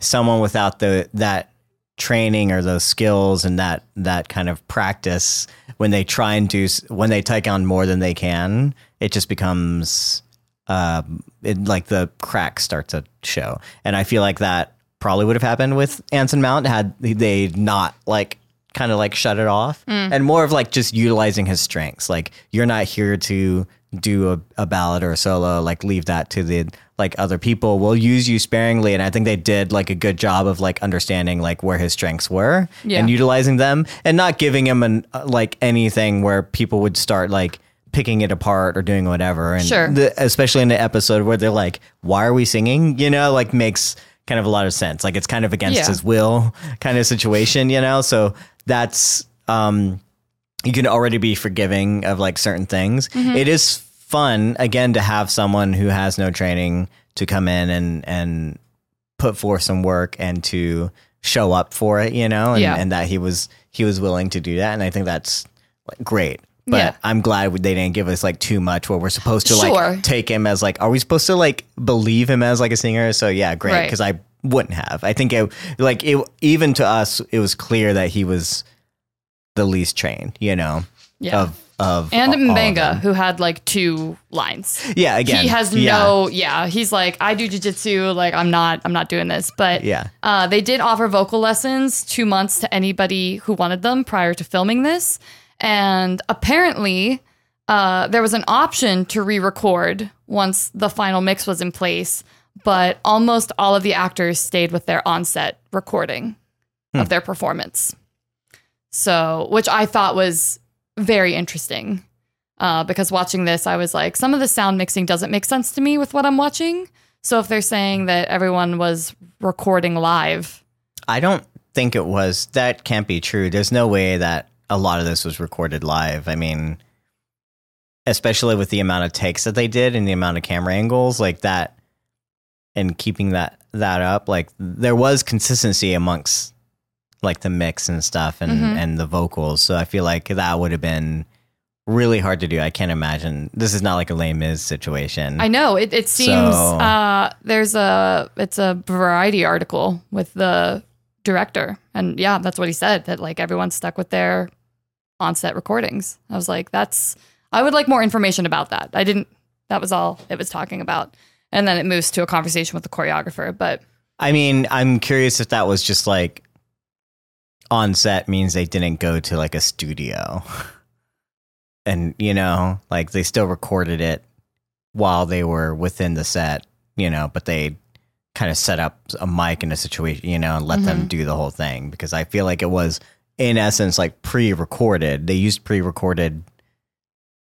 someone without the that training or those skills and that that kind of practice when they try and do when they take on more than they can, it just becomes um, it, like the cracks start to show. And I feel like that probably would have happened with Anson Mount had they not like kind of like shut it off and more of like just utilizing his strengths. Like you're not here to do a, a ballad or a solo, like leave that to the like other people. We'll use you sparingly. And I think they did like a good job of like understanding like where his strengths were Yeah. and utilizing them and not giving him an uh, like anything where people would start like picking it apart or doing whatever. And Sure. the, especially in the episode where they're like, why are we singing? You know, like makes kind of a lot of sense. Like it's kind of against Yeah. his will kind of situation, you know? So that's, um, you can already be forgiving of like certain things. Mm-hmm. It is fun again to have someone who has no training to come in and, and put forth some work and to show up for it, you know, and, Yeah. and that he was, he was willing to do that. And I think that's great. But Yeah. I'm glad they didn't give us like too much where we're supposed to Sure. like take him as like, are we supposed to like believe him as like a singer? So yeah, great. Right. Cause I, wouldn't have. I think it like it even to us it was clear that he was the least trained, you know, Yeah. of of and Mbenga, who had like two lines. Yeah, again. he has yeah, no yeah he's like i do jujitsu like i'm not i'm not doing this but Yeah. uh, they did offer vocal lessons two months to anybody who wanted them prior to filming this and apparently uh, there was an option to re-record once the final mix was in place but almost all of the actors stayed with their on-set recording of their performance so which i thought was very interesting uh, because watching this, I was like, some of the sound mixing doesn't make sense to me with what I'm watching. So if they're saying that everyone was recording live, I don't think it was. That can't be true. There's no way that a lot of this was recorded live. I mean, especially with the amount of takes that they did and the amount of camera angles like that and keeping that that up, like there was consistency amongst like the mix and stuff and Mhm. and the vocals. So I feel like that would have been really hard to do. I can't imagine. This is not like a Les Mis situation. I know it, it seems So- uh, there's a it's a variety article with the director, and yeah, that's what he said that like everyone's stuck with their on-set recordings. I was like, that's I would like more information about that. I didn't. That was all it was talking about, and then it moves to a conversation with the choreographer. But I mean, I'm curious if that was just like on set means they didn't go to like a studio. And, you know, like they still recorded it while they were within the set, you know, but they kind of set up a mic in a situation, you know, and let them mm-hmm. do the whole thing because I feel like it was in essence like pre-recorded. They used pre-recorded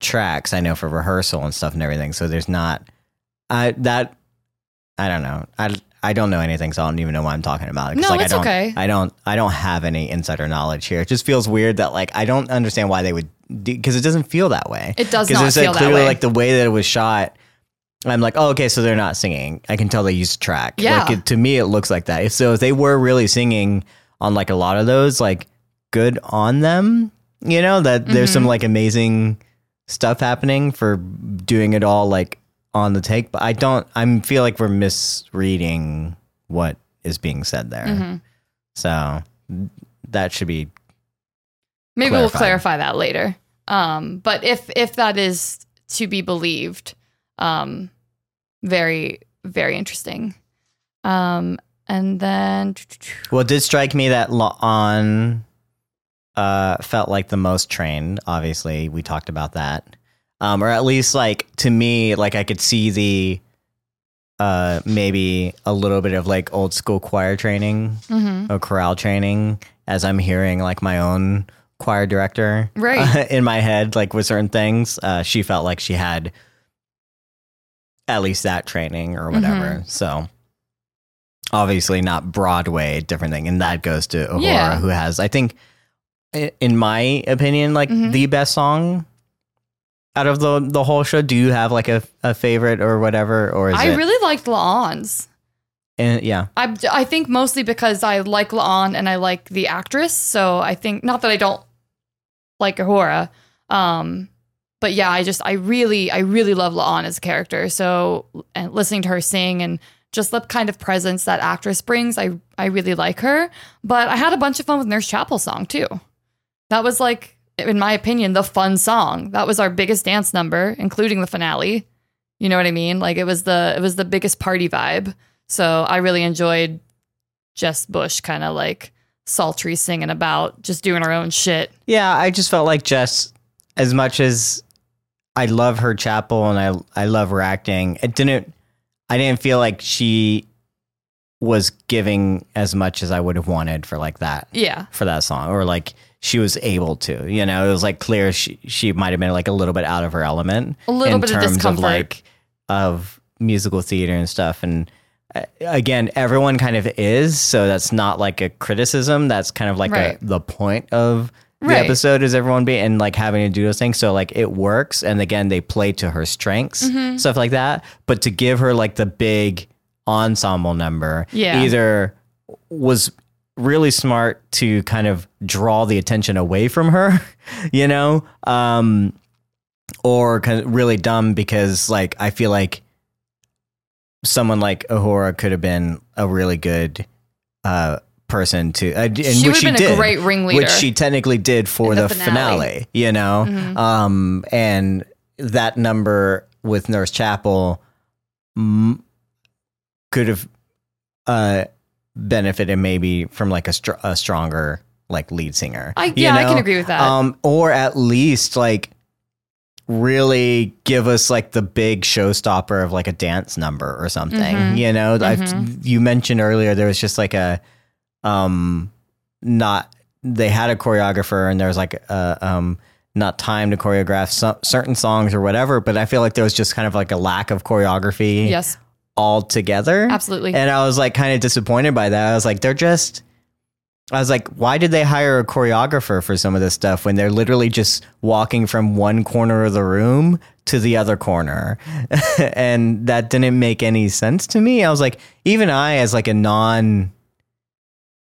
tracks, I know for rehearsal and stuff and everything. So there's not I that I don't know. I I don't know anything, so I don't even know what I'm talking about. No, like, it's I don't, okay. I don't. I don't have any insider knowledge here. It just feels weird that like I don't understand why they would because it doesn't feel that way. It does not it's, like, feel that clearly way. like clearly like the way that it was shot. I'm like, oh, okay, so they're not singing. I can tell they used a track. Yeah. Like it, to me, it looks like that. If so, if they were really singing on like a lot of those, like good on them. You know that there's Mm-hmm. some like amazing stuff happening for doing it all like on the take. But I don't. I feel like we're misreading what is being said there. Mm-hmm. So that should be Maybe we'll clarify that later. Um, but if if that is to be believed, um, very very interesting. Um, and then Well, it did strike me that La'an uh, felt like the most trained. Obviously, we talked about that, um, or at least like to me, like I could see the uh, maybe a little bit of like old school choir training Mhm. or chorale training as I'm hearing like my own choir director Right. in my head, like with certain things. Uh, she felt like she had at least that training or whatever. So obviously not Broadway, different thing. And that goes to Uhura, Yeah. who has, I think, in my opinion, like Mhm. the best song out of the the whole show. Do you have like a, a favorite or whatever? Or is I it? really liked La'an's. eh, yeah. I I think mostly because I like La'an and I like the actress. So I think not that I don't like Uhura, um, but yeah, I just I really I really love La'an as a character. So and listening to her sing and just the kind of presence that actress brings, I I really like her. But I had a bunch of fun with Nurse Chapel song too. That was like, in my opinion, the fun song. That was our biggest dance number, including the finale. You know what I mean? Like it was the it was the biggest party vibe. So I really enjoyed Jess Bush kind of like sultry singing about just doing her own shit. Yeah, I just felt like Jess, as much as I love her chapel and I I love her acting, it didn't. I didn't feel like she was giving as much as I would have wanted for like that Yeah. for that song, or like she was able to. You know, it was like clear she she might have been like a little bit out of her element, A little in bit of terms discomfort. of like of musical theater and stuff and. uh, Again, everyone kind of is, so that's not like a criticism. That's kind of like Right. a, the point of the Right. episode is everyone being and like having to do those things. So like it works, and again they play to her strengths, Mm-hmm. stuff like that. But to give her like the big ensemble number, Yeah. either was really smart to kind of draw the attention away from her, you know, um, or kind of really dumb because like I feel like someone like Uhura could have been a really good uh, person to, uh, and She which she been a great ringleader. which she technically did for the, the finale. finale. You know, Mhm. um, and that number with Nurse Chapel mm, could have uh, benefited maybe from like a, str- a stronger like lead singer. I, yeah, I can agree with that. um, or at least like really give us like the big showstopper of like a dance number or something. Mhm. You know, I've, Mhm. you mentioned earlier there was just like a um not they had a choreographer and there was like a um not time to choreograph some, certain songs or whatever, but I feel like there was just kind of like a lack of choreography yes, altogether. absolutely. And I was like kind of disappointed by that. I was like, they're just. I was like, why did they hire a choreographer for some of this stuff when they're literally just walking from one corner of the room to the other corner? and that didn't make any sense to me. I was like, even I, as like a non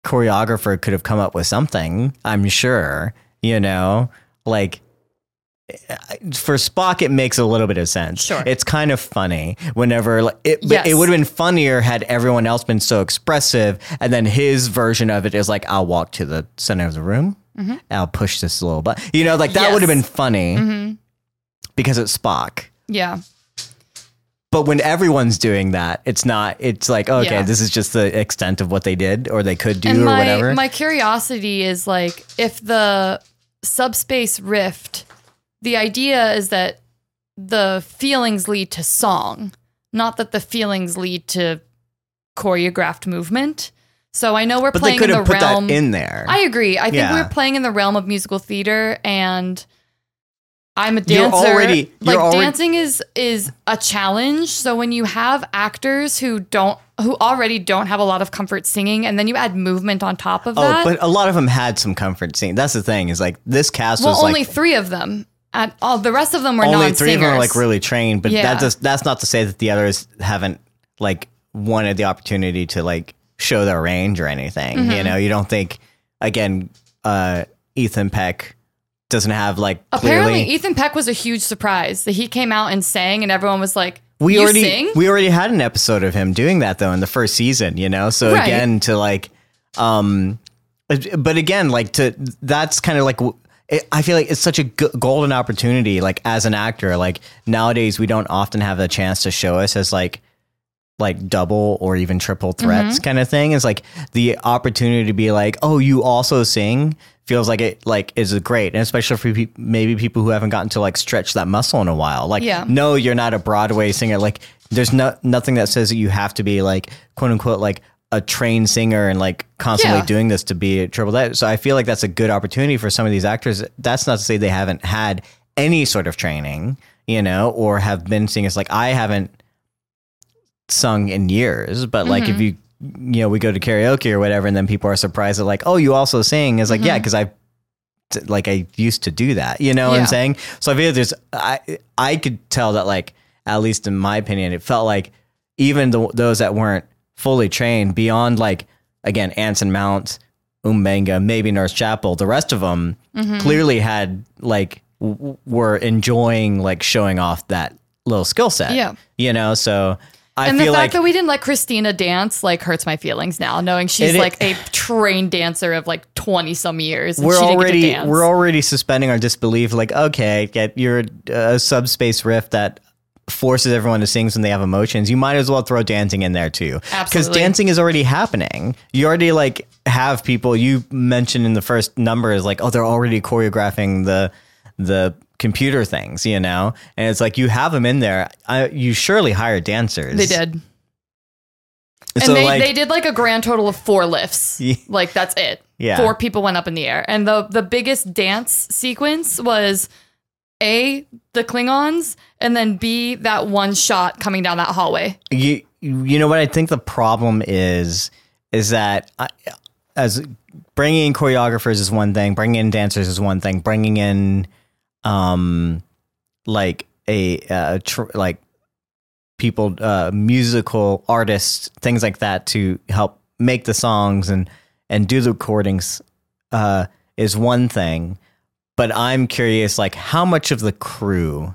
choreographer, could have come up with something, I'm sure, you know? Like, for Spock, it makes a little bit of sense. Sure. It's kind of funny whenever like, it, Yes. it would have been funnier had everyone else been so expressive. And then his version of it is like, I'll walk to the center of the room. I'll push this a little bit. You know, like that Yes. would have been funny Mhm. because it's Spock. Yeah, But when everyone's doing that, it's not, it's like, okay, Yeah. this is just the extent of what they did or they could do and or my whatever. my curiosity is like if the subspace rift, the idea is that the feelings lead to song, not that the feelings lead to choreographed movement. So I know we're but playing in the have put realm. that in there. I agree. I think Yeah. we're playing in the realm of musical theater and I'm a dancer. You're already- you're like already- dancing is is a challenge. So when you have actors who don't who already don't have a lot of comfort singing and then you add movement on top of that. oh, that. but a lot of them had some comfort scene. That's the thing is like this cast well, was only like three of them. And all the rest of them were only non-singers. three of them are like really trained, but Yeah. that does that's not to say that the others haven't like wanted the opportunity to like show their range or anything. Mm-hmm. You know, you don't think again, uh, Ethan Peck doesn't have like Apparently, clearly. Ethan Peck was a huge surprise that he came out and sang, and everyone was like, we "You already sing?" we already had an episode of him doing that though in the first season. You know, so Right. again to like, um, but again like to that's kind of like. w- it, I feel like it's such a g- golden opportunity. Like as an actor, like nowadays we don't often have the chance to show us as like like double or even triple threats mm-hmm. kind of thing. Is like the opportunity to be like oh you also sing feels like it like is great. And especially for pe- maybe people who haven't gotten to like stretch that muscle in a while. Like Yeah. no you're not a broadway singer. Like there's no nothing that says that you have to be like quote unquote like a trained singer and like constantly Yeah. doing this to be a triple threat. So i feel like that's a good opportunity for some of these actors. That's not to say they haven't had any sort of training you know or have been singers. Like i haven't sung in years, but like if mm-hmm. you you know we go to karaoke or whatever, and then people are surprised at like oh you also sing. Is like yeah mm-hmm. because I like I used to do that, you know what I'm saying? So I feel like there's I I could tell that like at least in my opinion, it felt like even the, those that weren't fully trained beyond like again Anson Mount, Mbenga, maybe Nurse Chapel, the rest of them Mm-hmm. clearly had like w- were enjoying like showing off that little skill set. Yeah. you know so. I and the feel fact like that we didn't let Christina dance like hurts my feelings now, knowing she's It- like a trained dancer of like twenty some years. And we're she didn't get to already dance. we're already suspending our disbelief. Like, okay, get your uh, subspace rift that forces everyone to sing when they have emotions. You might as well throw dancing in there too, because dancing is already happening. You already like have people. You mentioned in the first number is like, oh, they're already choreographing the the computer things, you know, and it's like you have them in there. I, you surely hire dancers. They did. And So they, like, they did like a grand total of four lifts. Yeah. Like that's it. Yeah. Four people went up in the air. And the the biggest dance sequence was A, the Klingons, and then B, that one shot coming down that hallway. you you know what I think the problem is is that I, as bringing in choreographers is one thing, bringing in dancers is one thing, bringing in um like a tr- like people uh musical artists things like that to help make the songs and and do the recordings uh is one thing but i'm curious like how much of the crew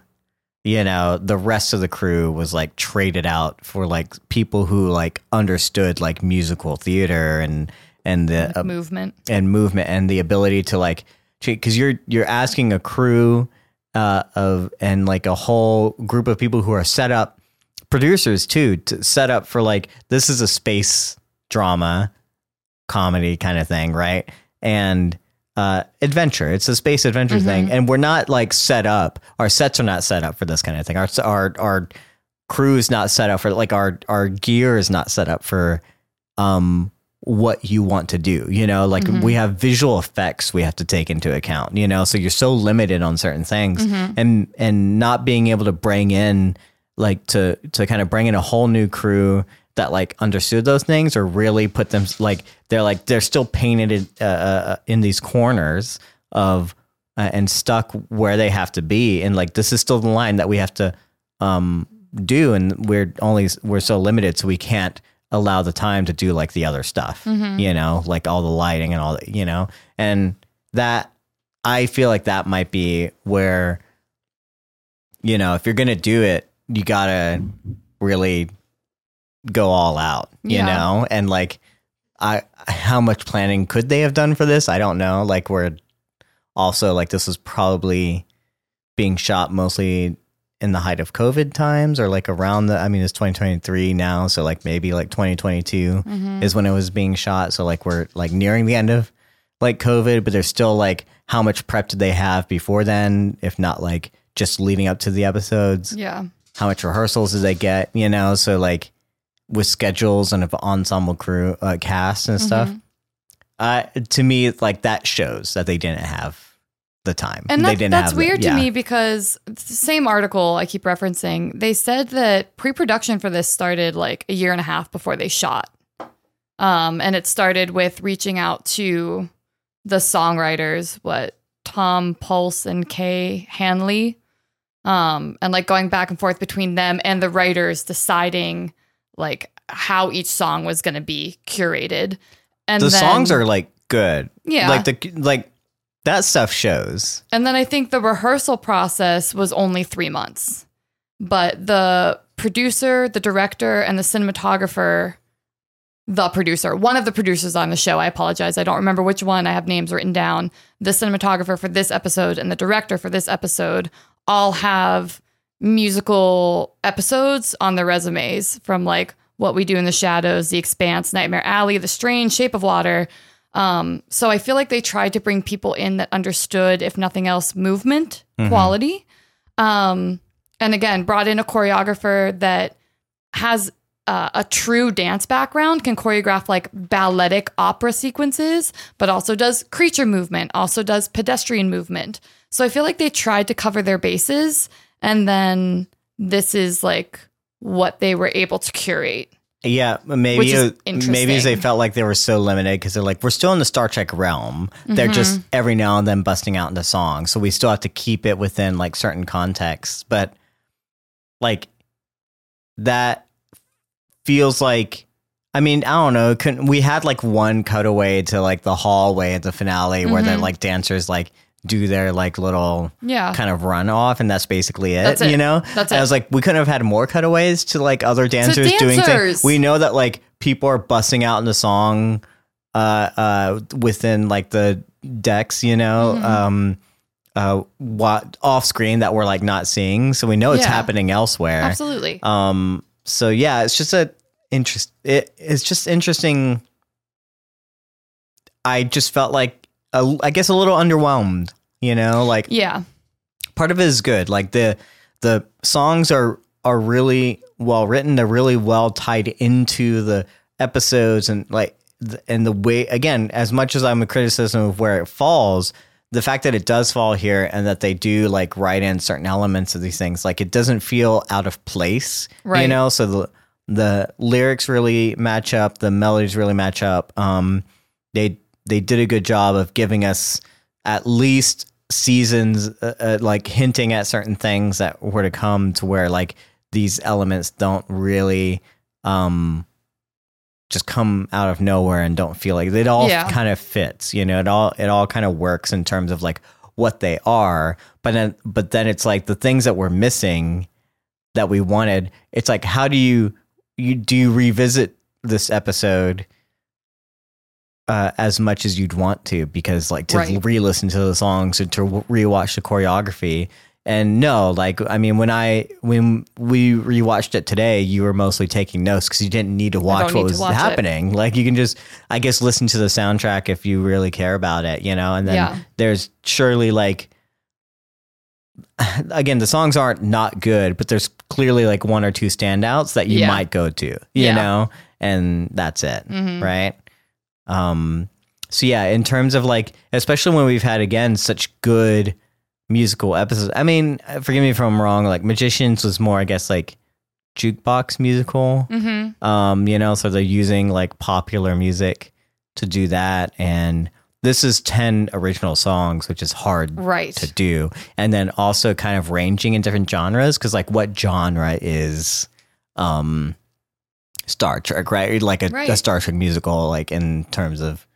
you know the rest of the crew was like traded out for like people who like understood like musical theater and and the uh, movement. and movement and the ability to like because you're you're asking a crew uh, of and like a whole group of people who are set up producers too to set up for like this is a space drama comedy kind of thing right and uh, adventure. It's a space adventure thing. And we're not like set up. Our sets are not set up for this kind of thing. Our our our crew's not set up for like our our gear is not set up for um what you want to do you know? Like we have visual effects we have to take into account you know? So you're so limited on certain things. And and not being able to bring in like to to kind of bring in a whole new crew that like understood those things or really put them like they're like they're still painted uh, uh, in these corners of uh, and stuck where they have to be. And like this is still the line that we have to um do. And we're only we're so limited so we can't allow the time to do like the other stuff you know like all the lighting and all that you know? And that i feel like that might be where you know if you're gonna do it you gotta really go all out you Yeah. know? And like i how much planning could they have done for this? I don't know. Like we're also like this was probably being shot mostly in the height of covid times or like around the i mean it's 2023 now so like maybe like 2022 mm-hmm. is when it was being shot. So like we're like nearing the end of like covid but there's still like how much prep did they have before then if not like just leading up to the episodes? Yeah. how much rehearsals did they get you know? So like with schedules and of ensemble crew uh, cast and stuff Mm-hmm. uh to me like that shows that they didn't have the time And they didn't that's have the- weird yeah. to me because the same article I keep referencing, they said that pre production for this started like a year and a half before they shot. Um, and it started with reaching out to the songwriters, what Tom Polce and Kay Hanley, um, and like going back and forth between them and the writers deciding like how each song was going to be curated. And the then- songs are like good Yeah. like the like that stuff shows And then I think the rehearsal process was only three months. But the producer, the director, and the cinematographer, the producer, one of the producers on the show, I apologize. I don't remember which one. I have names written down. The cinematographer for this episode and the director for this episode all have musical episodes on their resumes from like What We Do in the Shadows, The Expanse, Nightmare Alley, The Strange, Shape of Water. Um, so I feel like they tried to bring people in that understood, if nothing else, movement quality. Um, and again, brought in a choreographer that has uh, a true dance background, can choreograph like balletic opera sequences, but also does creature movement, also does pedestrian movement. So I feel like they tried to cover their bases, and then this is like what they were able to curate. yeah maybe Which is it- maybe they felt like they were so limited because they're like we're still in the star trek realm they're just Mm-hmm. every now and then busting out into songs so we still have to keep it within like certain contexts but like that feels like I mean, I don't know. Couldn't we had like one cutaway to like the hallway at the finale where Mm-hmm. the like dancers like do their like little Yeah. kind of run off, and that's basically it. That's it. You know, That's And I was like, we couldn't have had more cutaways to like other dancers, doing things. We know that like people are busting out in the song, uh, uh, within like the decks. You know, Mm-hmm. um, uh, what off screen that we're like not seeing, so we know it's Yeah. happening elsewhere. Absolutely. Um. So yeah, it's just a interest. It, it's just interesting. I just felt like a, I guess a little underwhelmed. You know, like yeah. part of it is good. Like the the songs are are really well written. They're really well tied into the episodes and like and the way again. As much as I'm a criticism of where it falls, the fact that it does fall here and that they do like write in certain elements of these things, like it doesn't feel out of place. right You know, so the the lyrics really match up. The melodies really match up. Um, they they did a good job of giving us at least seasons uh, uh, like hinting at certain things that were to come to where like these elements don't really um just come out of nowhere and don't feel like it all Yeah. kind of fits you know it all it all kind of works in terms of like what they are. But then, but then it's like the things that we're missing that we wanted. It's like how do you you do you revisit this episode uh, as much as you'd want to because like to Right. re-listen to the songs and to rewatch the choreography. And no, like I mean, when I when we rewatched it today, you were mostly taking notes because you didn't need to watch what was watch it. happening. Like you can just, I guess, listen to the soundtrack if you really care about it, you know. And then Yeah. there's surely like, again, the songs aren't not good, but there's clearly like one or two standouts that you Yeah. might go to, you Yeah. know, and that's it, Mhm. right? Um, so yeah, in terms of like, especially when we've had again such good musical episodes. I mean, forgive me if I'm wrong. Like Magicians was more, I guess, like jukebox musical. Mm-hmm. Um, you know, so they're using like popular music to do that, and this is ten original songs, which is hard Right. to do, and then also kind of ranging in different genres because like what genre is um Star Trek, right? Like a, a Star Trek musical, like in terms of,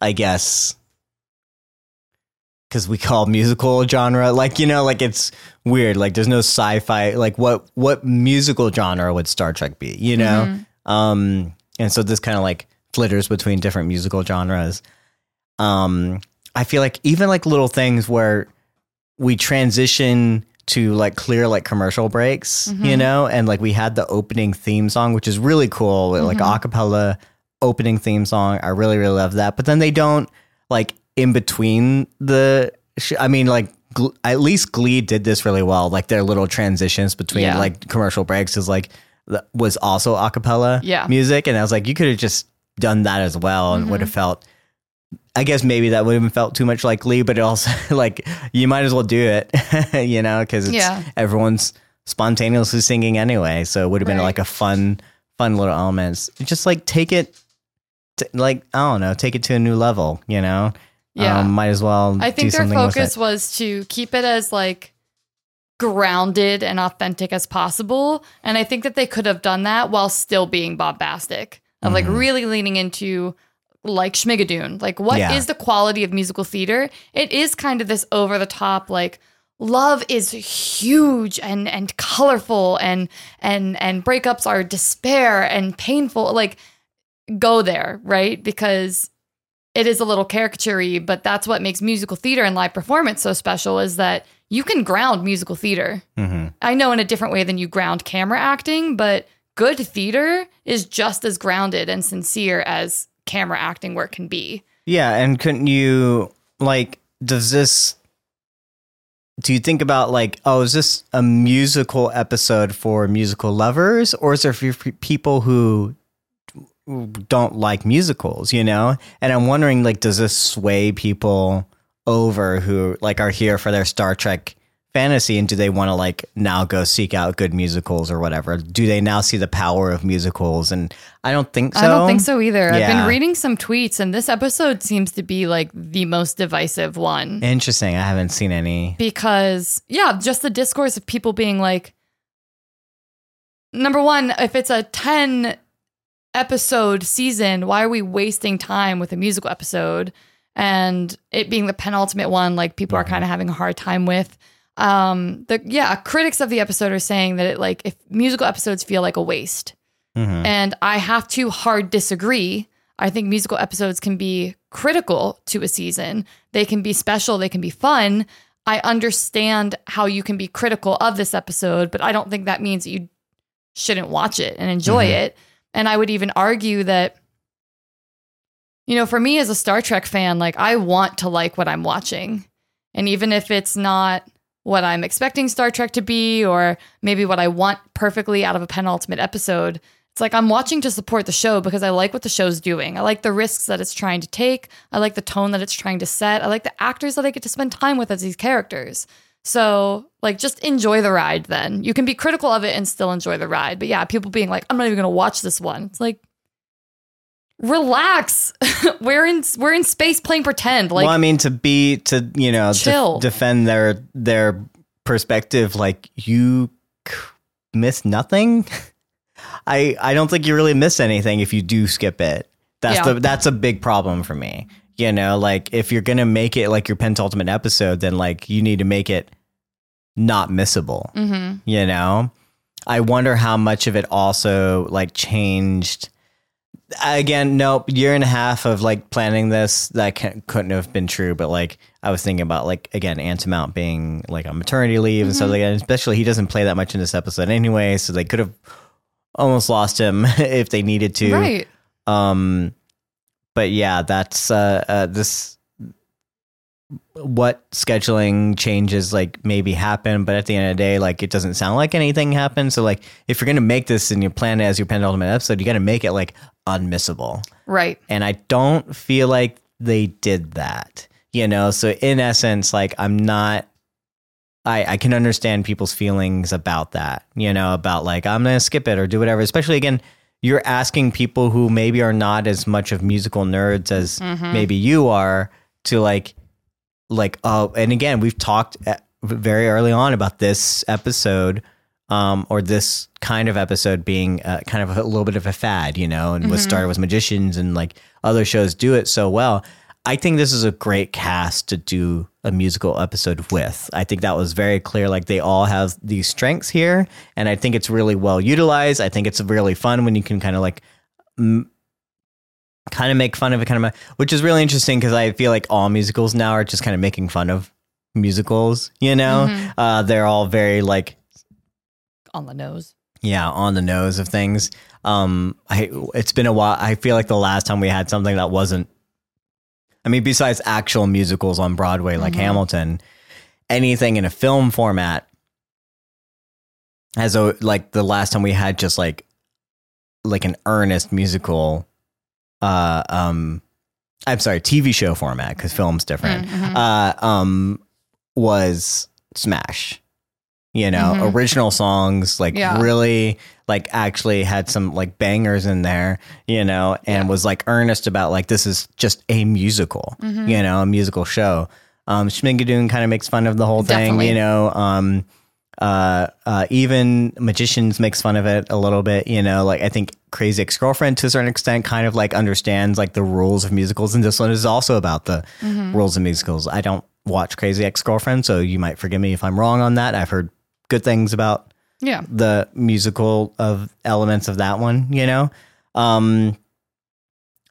I guess, because we call musical genre like you know like it's weird like there's no sci-fi like what what musical genre would Star Trek be you know Mhm. um and so this kind of like flitters between different musical genres um i feel like even like little things where we transition to like clear like commercial breaks you Mhm. know and like we had the opening theme song which is really cool with, like Mhm. acapella opening theme song i really really love that but then they don't like in between the sh- i mean like Gl- at least glee did this really well like their little transitions between Yeah. like commercial breaks is like was also a cappella Yeah. music and i was like you could have just done that as well and would have felt i guess maybe that would have felt too much like Glee, but it also like you might as well do it you know because Yeah. everyone's spontaneously singing anyway so it would have been like a fun fun little elements just like take it to, like i don't know take it to a new level you know Yeah. um, might as well I think their focus was to keep it as like grounded and authentic as possible. And I think that they could have done that while still being bombastic. Of like Mhm. really leaning into like Schmigadoon. Like what is Yeah. the quality of musical theater? It is kind of this over the top like love is huge and and colorful and and and breakups are despair and painful. Like go there, right? Because it is a little caricaturey but that's what makes musical theater and live performance so special is that you can ground musical theater. Mhm. I know in a different way than you ground camera acting, but good theater is just as grounded and sincere as camera acting work can be. Yeah, and couldn't you like does this do you think about like oh is this a musical episode for musical lovers or is it for people who don't like musicals, you know? And I'm wondering like does this sway people over who like are here for their Star Trek fantasy and do they want to like now go seek out good musicals or whatever? Do they now see the power of musicals and I don't think so. I don't think so either. I've been reading some tweets and this episode seems to be like the most divisive one. Interesting. I haven't seen any. because yeah, just the discourse of people being like, number one, if it's a ten episode season, why are we wasting time with a musical episode? And it being the penultimate one, like people are kind of having a hard time with. Um, the yeah, critics of the episode are saying that it like if musical episodes feel like a waste. Mhm. And I have to hard disagree. I think musical episodes can be critical to a season. They can be special, they can be fun. I understand how you can be critical of this episode, but I don't think that means that you shouldn't watch it and enjoy Mhm. it. And I would even argue that you know, for me as a Star Trek fan, like I want to like what I'm watching. And even if it's not what I'm expecting Star Trek to be, or maybe what I want perfectly out of a penultimate episode, it's like I'm watching to support the show because I like what the show's doing. I like the risks that it's trying to take. I like the tone that it's trying to set. I like the actors that I get to spend time with as these characters. So, like, just enjoy the ride then. You can be critical of it and still enjoy the ride. But yeah, people being like, I'm not even going to watch this one. It's like, relax. we're in we're in space playing pretend. Like, well, I mean, to be to you know Chill. defend their their perspective, like you c- miss nothing. I I don't think you really miss anything if you do skip it. That's Yeah. the that's a big problem for me. You know, like if you're gonna make it like your penultimate episode, then like you need to make it not missable. Mm-hmm. You know, I wonder how much of it also like changed. Again, nope. Year and a half of like planning this that couldn't have been true. But like I was thinking about like again, Anson Mount being like on maternity leave and stuff like that. Especially he doesn't play that much in this episode anyway, so they could have almost lost him if they needed to. Right. Um, but yeah, that's uh, uh this what scheduling changes like maybe happen, but at the end of the day, like it doesn't sound like anything happened. So like if you're gonna make this and you plan it as your penultimate episode, you got to make it like unmissable. Right. And I don't feel like they did that. You know, so in essence, like I'm not I, I can understand people's feelings about that, you know, about like I'm gonna skip it or do whatever. Especially again, you're asking people who maybe are not as much of musical nerds as mm-hmm. maybe you are to like like uh and again we've talked very early on about this episode um or this kind of episode being uh, kind of a little bit of a fad you know and was started with magicians and like other shows do it so well. I think this is a great cast to do a musical episode with. I think that was very clear like they all have these strengths here and i think it's really well utilized. I think it's really fun when you can kind of like kind of make fun of it, kind of, which is really interesting because I feel like all musicals now are just kind of making fun of musicals. You know, uh, they're all very like, On the nose. yeah, on the nose of things. Um, I it's been a while. I feel like the last time we had something that wasn't. I mean, besides actual musicals on Broadway like Hamilton, anything in a film format as a like the last time we had just like like an earnest musical uh um I'm sorry, TV show format because film's different. Uh um was Smash. You know, original songs like Yeah. really like actually had some like bangers in there, you know, and was like earnest about like this is just a musical, you know, a musical show. Um Schmigadoon kind of makes fun of the whole thing, you know. Um uh, uh, even magicians makes fun of it a little bit. You know, like I think Crazy Ex Girlfriend to a certain extent kind of like understands like the rules of musicals, and this one is also about the rules of musicals. I don't watch Crazy Ex Girlfriend, so you might forgive me if I'm wrong on that. I've heard good things about Yeah. the musical of elements of that one, you know. Um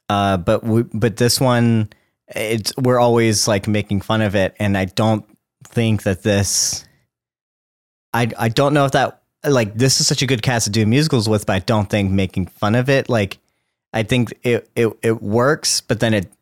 uh but we, but this one it's we're always like making fun of it and I don't think that this I I don't know if that like this is such a good cast to do musicals with, but I don't think making fun of it like I think it it it works, but then it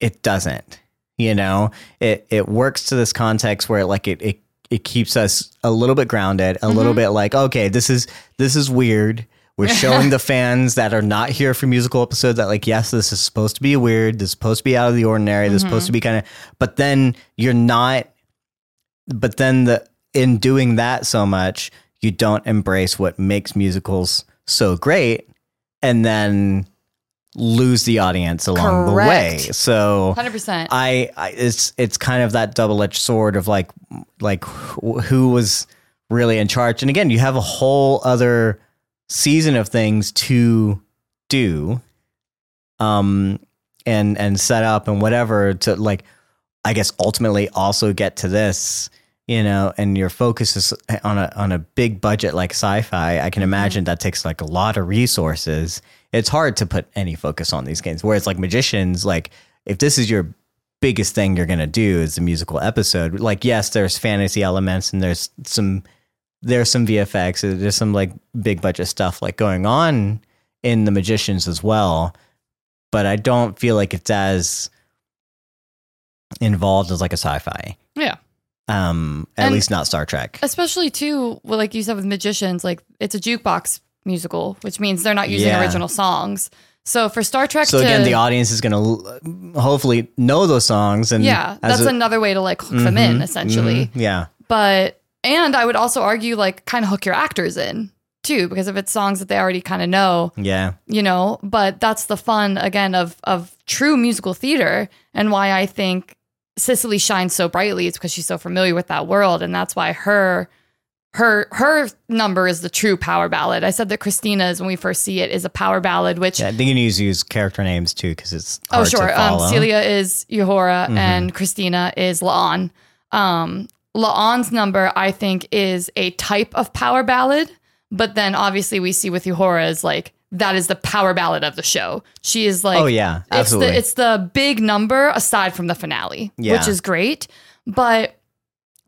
it doesn't. You know, it it works to this context where like it it it keeps us a little bit grounded, a little mm-hmm. bit like okay, this is this is weird. We're showing the fans that are not here for musical episodes that like yes, this is supposed to be weird. This is supposed to be out of the ordinary. This is supposed to mm-hmm. be kind of, but then you're not. But then the in doing that so much, you don't embrace what makes musicals so great, and then lose the audience along the way. So 100%. I, I it's it's kind of that double edged sword of like like wh- who was really in charge. And again, you have a whole other season of things to do, um, and and set up and whatever to like, I guess ultimately also get to this. You know, and your focus is on a on a big budget like sci-fi. I can mm-hmm. imagine that takes like a lot of resources. It's hard to put any focus on these games. Whereas like magicians, like if this is your biggest thing you're gonna do is a musical episode. Like, yes, there's fantasy elements and there's some there's some VFX, there's some like big budget stuff like going on in the magicians as well. But I don't feel like it's as involved as like a sci-fi. yeah. Um, at And- least not Star Trek. Especially too, well, like you said with magicians, like it's a jukebox musical, which means they're not using Yeah. original songs. So for Star Trek, So to, again, the audience is gonna l- hopefully know those songs and yeah, that's a- another way to like hook them in, essentially. Mhm, yeah. But and I would also argue like kind of hook your actors in too, because if it's songs that they already kind of know, Yeah. you know. But that's the fun again of of true musical theater, and why I think Celia shines so brightly. It's because she's so familiar with that world, and that's why her her her number is the true power ballad. I said that Christina's when we first see it is a power ballad, which Yeah, I think you need to use character names too because it's oh sure, um. Celia is Uhura and Christina is La'an. Um, La'an's number I think is a type of power ballad, but then obviously we see with Uhura is like that is the power ballad of the show. She is like Oh, yeah, it's absolutely. the it's the big number aside from the finale, Yeah. which is great, but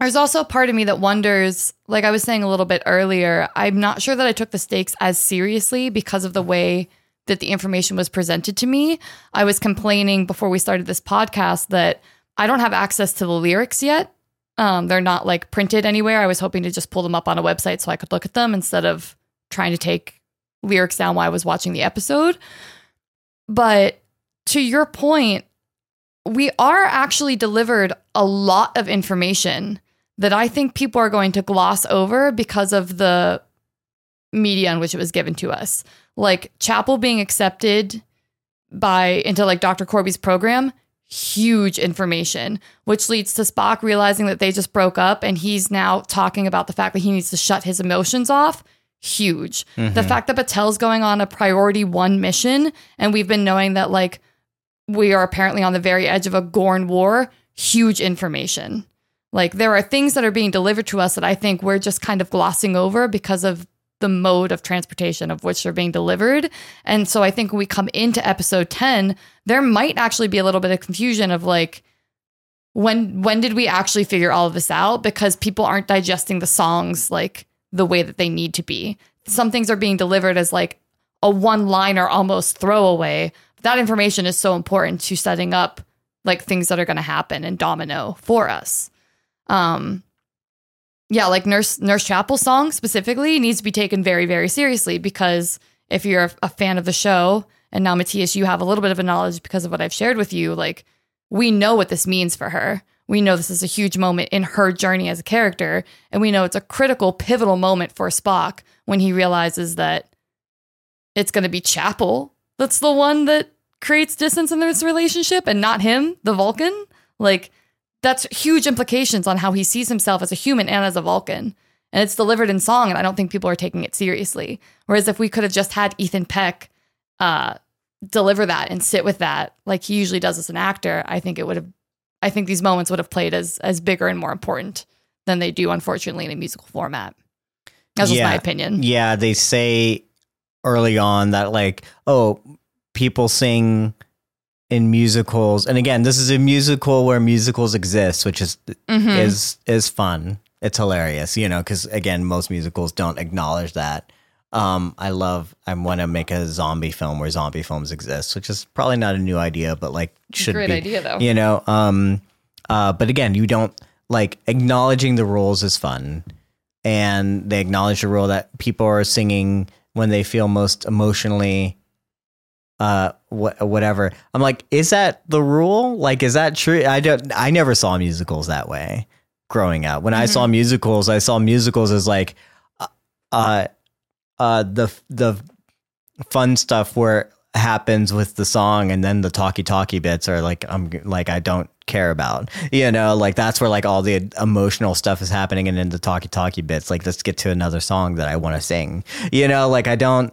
there's also a part of me that wonders, like I was saying a little bit earlier, I'm not sure that I took the stakes as seriously because of the way that the information was presented to me. I was complaining before we started this podcast that I don't have access to the lyrics yet. Um, they're not like printed anywhere. I was hoping to just pull them up on a website so I could look at them instead of trying to take lyrics down while I was watching the episode. But to your point, we are actually delivered a lot of information that I think people are going to gloss over because of the media in which it was given to us. Like Chapel being accepted by into like Dr. Korby's program, huge information, which leads to Spock realizing that they just broke up and he's now talking about the fact that he needs to shut his emotions off. Huge. The mm-hmm. fact that Batel's going on a priority one mission and we've been knowing that like we are apparently on the very edge of a Gorn war, huge information. Like there are things that are being delivered to us that I think we're just kind of glossing over because of the mode of transportation of which they're being delivered. And so I think when we come into episode 10, there might actually be a little bit of confusion of like when when did we actually figure all of this out because people aren't digesting the songs like the way that they need to be. Some things are being delivered as like a one-liner almost throwaway. That information is so important to setting up like things that are going to happen and domino for us. Um yeah, like Nurse Nurse Chapel song specifically needs to be taken very very seriously because if you're a, a fan of the show and now Mattias you have a little bit of a knowledge because of what I've shared with you, like we know what this means for her. We know this is a huge moment in her journey as a character and we know it's a critical pivotal moment for Spock when he realizes that it's going to be Chapel that's the one that creates distance in this relationship and not him, the Vulcan. Like that's huge implications on how he sees himself as a human and as a Vulcan. And it's delivered in song, and I don't think people are taking it seriously. Whereas if we could have just had Ethan Peck uh, deliver that and sit with that, like he usually does as an actor, I think it would have. I think these moments would have played as as bigger and more important than they do, unfortunately, in a musical format. That's just my opinion. Yeah, they say early on that like, oh, people sing in musicals, and again, this is a musical where musicals exist, which is Mhm. is is fun. It's hilarious, you know, because again, most musicals don't acknowledge that. Um, I love. I want to make a zombie film where zombie films exist, which is probably not a new idea, but like should Great be. idea, though. You know, um, uh, but again, you don't like acknowledging the rules is fun, and they acknowledge the rule that people are singing when they feel most emotionally uh wh- whatever i'm like is that the rule like is that true i don't i never saw musicals that way growing up when i saw musicals i saw musicals as like uh uh, the the fun stuff where it happens with the song and then the talkie talkie bits are like i'm like i don't care about you know like that's where like all the emotional stuff is happening and then the talkie talkie bits like let's get to another song that i want to sing you know like i don't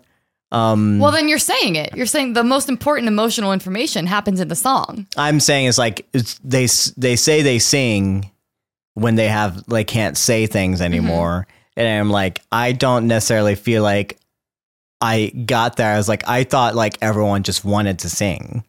um Well, then you're saying it. You're saying the most important emotional information happens in the song. I'm saying is like it's, they they say they sing when they have like can't say things anymore, and I'm like I don't necessarily feel like I got there. I was like I thought like everyone just wanted to sing.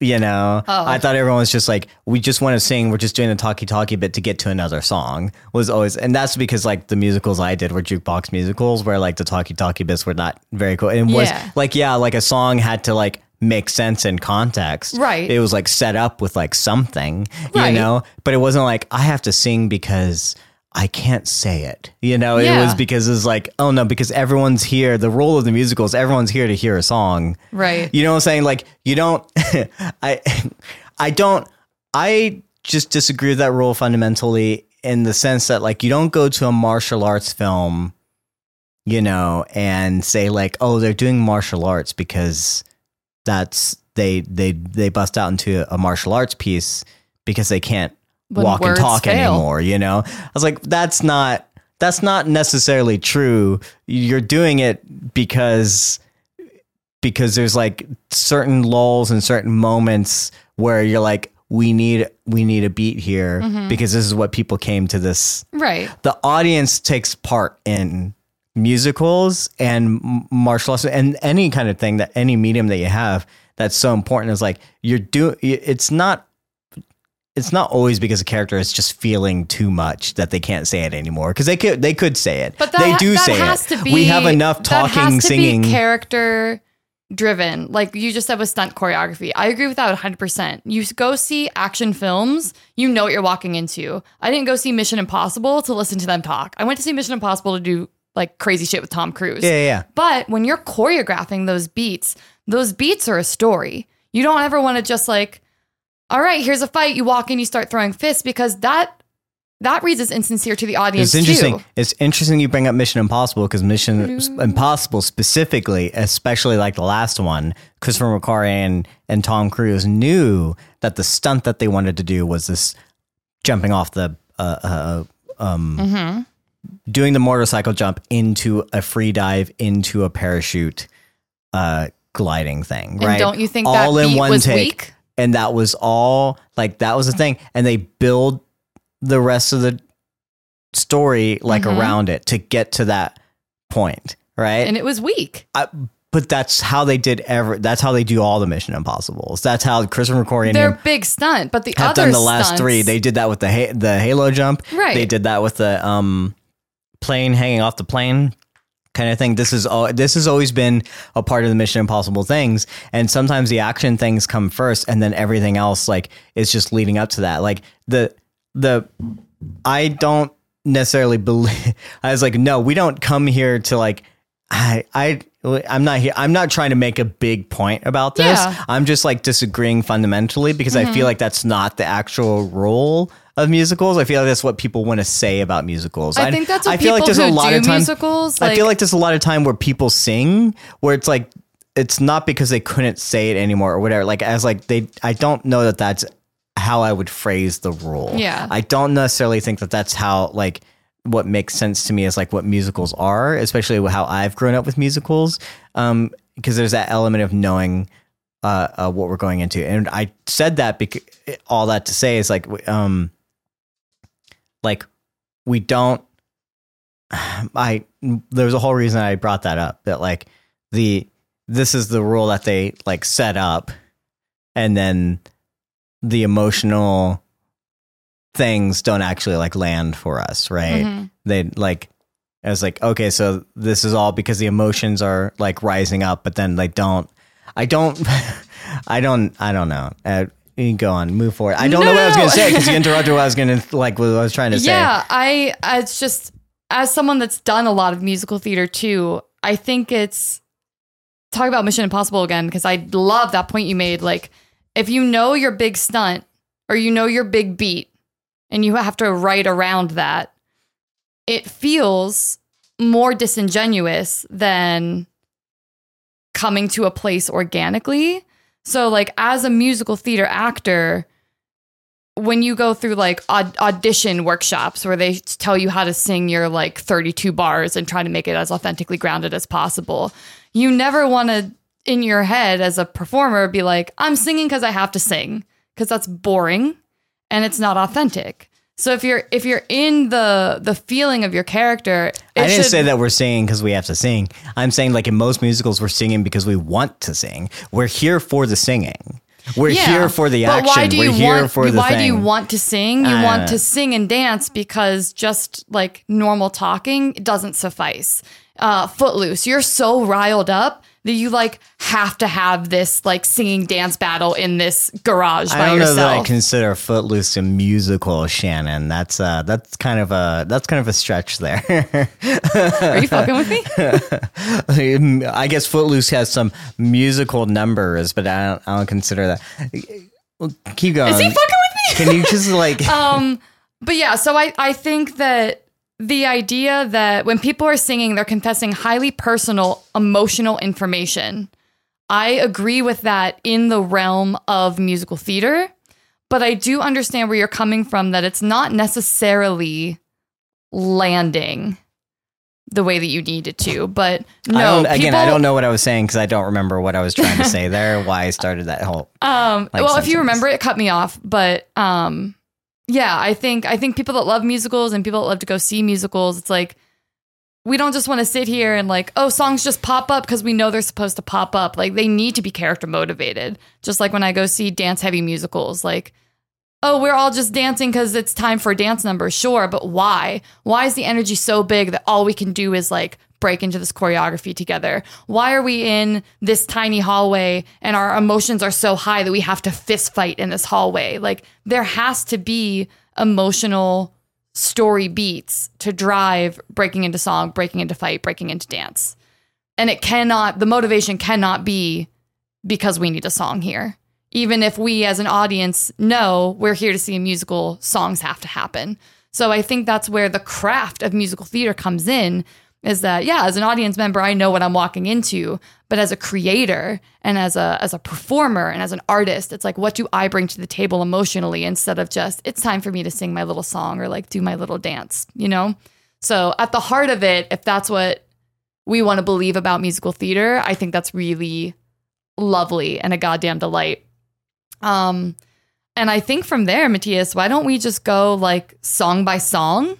You know, Oh. I thought everyone was just like, we just want to sing. We're just doing the talkie talkie bit to get to another song. Was always, and that's because like the musicals I did were jukebox musicals, where like the talkie talkie bits were not very cool. And was like, yeah, like a song had to like make sense in context. Right. It was like set up with like something, Right. you know, but it wasn't like I have to sing because I can't say it. You know, it was because it's like, oh no, because everyone's here. The role of the musical is everyone's here to hear a song. Right. You know what I'm saying? Like you don't I I don't I just disagree with that rule fundamentally in the sense that like you don't go to a martial arts film, you know, and say like, oh, they're doing martial arts because that's they they they bust out into a martial arts piece because they can't When walk and talk fail. anymore, you know? I was like, that's not that's not necessarily true. You're doing it because because there's like certain lulls and certain moments where you're like we need we need a beat here mm-hmm. because this is what people came to this Right. the audience takes part in musicals and martial arts and any kind of thing that any medium that you have that's so important is like you're doing it's not it's not always because a character is just feeling too much that they can't say it anymore because they could they could say it But that, they do that say has it to be we have enough that has talking to singing be character driven. Like you just said with stunt choreography. I agree with that 100%. You go see action films, you know what you're walking into. I didn't go see Mission Impossible to listen to them talk. I went to see Mission Impossible to do like crazy shit with Tom Cruise. yeah, yeah. But when you're choreographing those beats, those beats are a story. You don't ever want to just like, all right, here's a fight. You walk in, you start throwing fists because that that reads as insincere to the audience It's interesting. too. It's interesting you bring up Mission Impossible because Mission Impossible specifically, especially like the last one, Christopher McQuarrie and, and Tom Cruise knew that the stunt that they wanted to do was this jumping off the uh, uh, um, Mm-hmm. doing the motorcycle jump into a free dive into a parachute uh, gliding thing. And right? don't you think that beat was weak? And that was all like that was the thing and they build the rest of the story like Mhm. around it to get to that point right And it was weak. I, but that's how they did ever that's how they do all the mission impossibles that's how christopher mcquarrie and They're him big stunt, but the have other done the last stunts- three they did that with the ha- the halo jump Right. they did that with the um plane hanging off the plane kind of thing this is all this has always been a part of the mission impossible things and sometimes the action things come first and then everything else like is just leading up to that like the the i don't necessarily believe i was like no we don't come here to like i i i'm not here i'm not trying to make a big point about this Yeah. i'm just like disagreeing fundamentally because i Mm-hmm. feel like that's not the actual role of musicals. I feel like that's what people want to say about musicals. I think that's what I feel like people there's a lot do of time musicals, i feel like- like there's a lot of time where people sing where it's like it's not because they couldn't say it anymore or whatever. Like as like they i don't know that that's how i would phrase the rule. Yeah. i don't necessarily think that that's how like what makes sense to me is like what musicals are especially how i've grown up with musicals um because there's that element of knowing uh, uh what we're going into. And i said that because all that to say is like um like we don't I there's a whole reason I brought that up that like the this is the rule that they like set up and then the emotional things don't actually like land for us, right? Mhm. They like I was like, okay, so this is all because the emotions are like rising up, but then they don't. I don't. I don't. I don't know. Uh, go on, move forward. I don't No, know what I was going to say because you interrupted what I was going to like. What I was trying to say. Yeah, I it's just as someone that's done a lot of musical theater too, I think it's talk about Mission Impossible again because I love that point you made. Like, if you know your big stunt or you know your big beat and you have to write around that, it feels more disingenuous than coming to a place organically. So, like, as a musical theater actor, when you go through like aud- audition workshops where they tell you how to sing your like 32 bars and try to make it as authentically grounded as possible, you never want to in your head as a performer be like, I'm singing because I have to sing because that's boring and it's not authentic. So if you're if you're in the the feeling of your character, it I didn't should- say that we're singing because we have to sing. I'm saying like in most musicals, we're singing because we want to sing. We're here for the singing. We're Yeah, here for the but action. why do we're you here want, for the why thing. do you want to sing? You I want to sing and dance because just like normal talking doesn't suffice. Uh, Footloose, you're so riled up that you like have to have this like singing dance battle in this garage by I don't know that I consider Footloose a musical, Shannon. That's uh, that's kind of a that's kind of a stretch there. Are you fucking with me? I guess Footloose has some musical numbers, but I don't, I don't consider that. Well, Keep going. Is he fucking with me? Can you just like? um but yeah so i i think that the idea that when people are singing they're confessing highly personal emotional information i agree with that in the realm of musical theater but i do understand where you're coming from that it's not necessarily landing the way that you need it to. But no, I again, I don't know what I was saying because I don't remember what I was trying to say there. Why I started that whole. Um, like well, if you remember, it cut me off. But um, yeah, I think I think people that love musicals and people that love to go see musicals, it's like we don't just want to sit here and like, oh, songs just pop up because we know they're supposed to pop up. Like they need to be character motivated. Just like when I go see dance heavy musicals, like. Oh, we're all just dancing because it's time for a dance number. Sure, but why? Why is the energy so big that all we can do is like break into this choreography together? Why are we in this tiny hallway and our emotions are so high that we have to fist fight in this hallway? Like, there has to be emotional story beats to drive breaking into song, breaking into fight, breaking into dance. And it cannot, the motivation cannot be because we need a song here. Even if we as an audience know we're here to see a musical, songs have to happen. So I think that's where the craft of musical theater comes in is that yeah, as an audience member I know what I'm walking into, but as a creator and as a as a performer and as an artist, it's like what do I bring to the table emotionally instead of just it's time for me to sing my little song or like do my little dance, you know? So at the heart of it, if that's what we want to believe about musical theater, I think that's really lovely and a goddamn delight. Um, and I think from there, Mattias, why don't we just go like song by song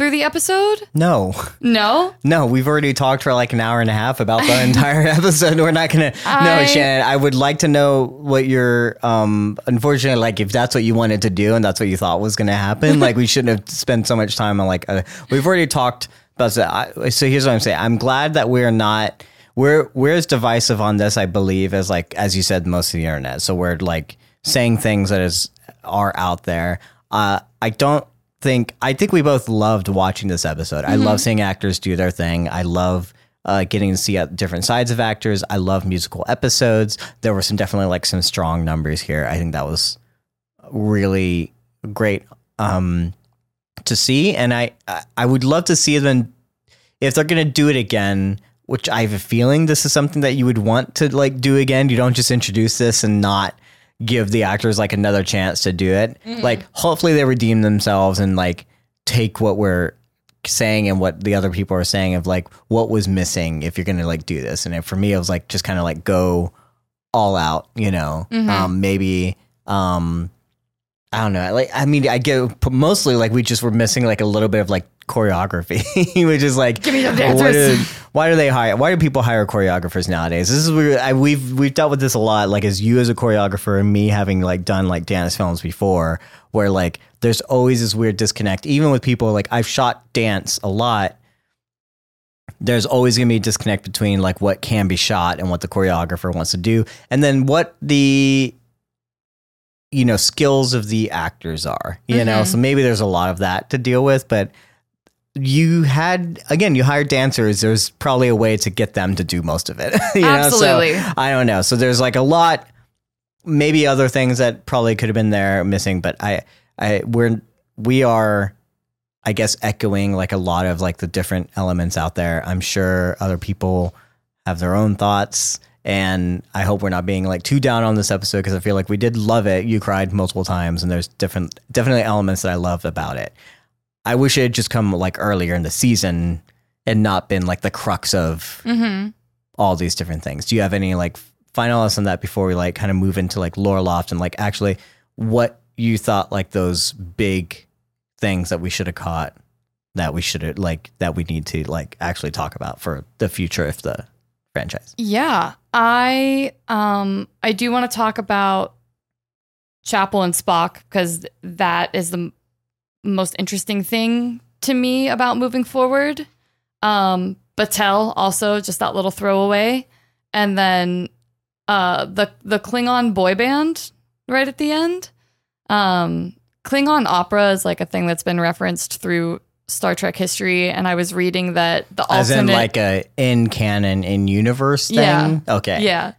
through the episode? No, No, no, we've already talked for like an hour and a half about the entire episode. We're not gonna. No, Shannon, I would like to know what your. Um, unfortunately, like if that's what you wanted to do and that's what you thought was gonna happen, like we shouldn't have spent so much time on like. A, we've already talked about that. I- So here's what I'm saying. I'm glad that we're not. We're we're as divisive on this, I believe, as like as you said, most of the internet. So we're like saying things that is are out there. Uh, I don't think I think we both loved watching this episode. I love seeing actors do their thing. I love uh, getting to see uh, different sides of actors. I love musical episodes. There were some definitely like some strong numbers here. I think that was really great um, to see, and I I- I would love to see them if they're gonna do it again. Which I have a feeling this is something that you would want to like do again. You don't just introduce this and not give the actors like another chance to do it. Like hopefully they redeem themselves and like take what we're saying and what the other people are saying of like what was missing if you're gonna like do this. And for me, it was like just kind of like go all out, you know. Um, maybe um, I don't know. Like I mean, I get mostly like we just were missing like a little bit of like choreography, which is like Give me what dancers. why do they hire? Why do people hire choreographers nowadays? This is weird. I, we've we've dealt with this a lot. Like as you as a choreographer and me having like done like dance films before, where like there's always this weird disconnect. Even with people like I've shot dance a lot. There's always gonna be a disconnect between like what can be shot and what the choreographer wants to do, and then what the you know skills of the actors are. You know, Mhm. so maybe there's a lot of that to deal with, but you had again you hired dancers. There's probably a way to get them to do most of it you Absolutely. know? So i don't know. So there's like a lot maybe other things that probably could have been there missing but i i we're we are i guess echoing like a lot of like the different elements out there. I'm sure other people have their own thoughts and i hope we're not being like too down on this episode because i feel like we did love it. You cried multiple times and there's different definitely elements that i loved about it I wish it had just come like earlier in the season and not been like the crux of Mm-hmm. all these different things. Do you have any like final thoughts on that before we like kind of move into like lore loft and like actually what you thought like those big things that we should have caught that we should have like that we need to like actually talk about for the future of the franchise. Yeah, I um I do want to talk about Chapel and Spock because that is the most interesting thing to me about moving forward. Um, Batel also just that little throwaway, and then uh the the Klingon boy band right at the end. Um, Klingon opera is like a thing that's been referenced through Star Trek history, and I was reading that the As alternate in like a in canon in universe thing. Yeah. Okay. Yeah.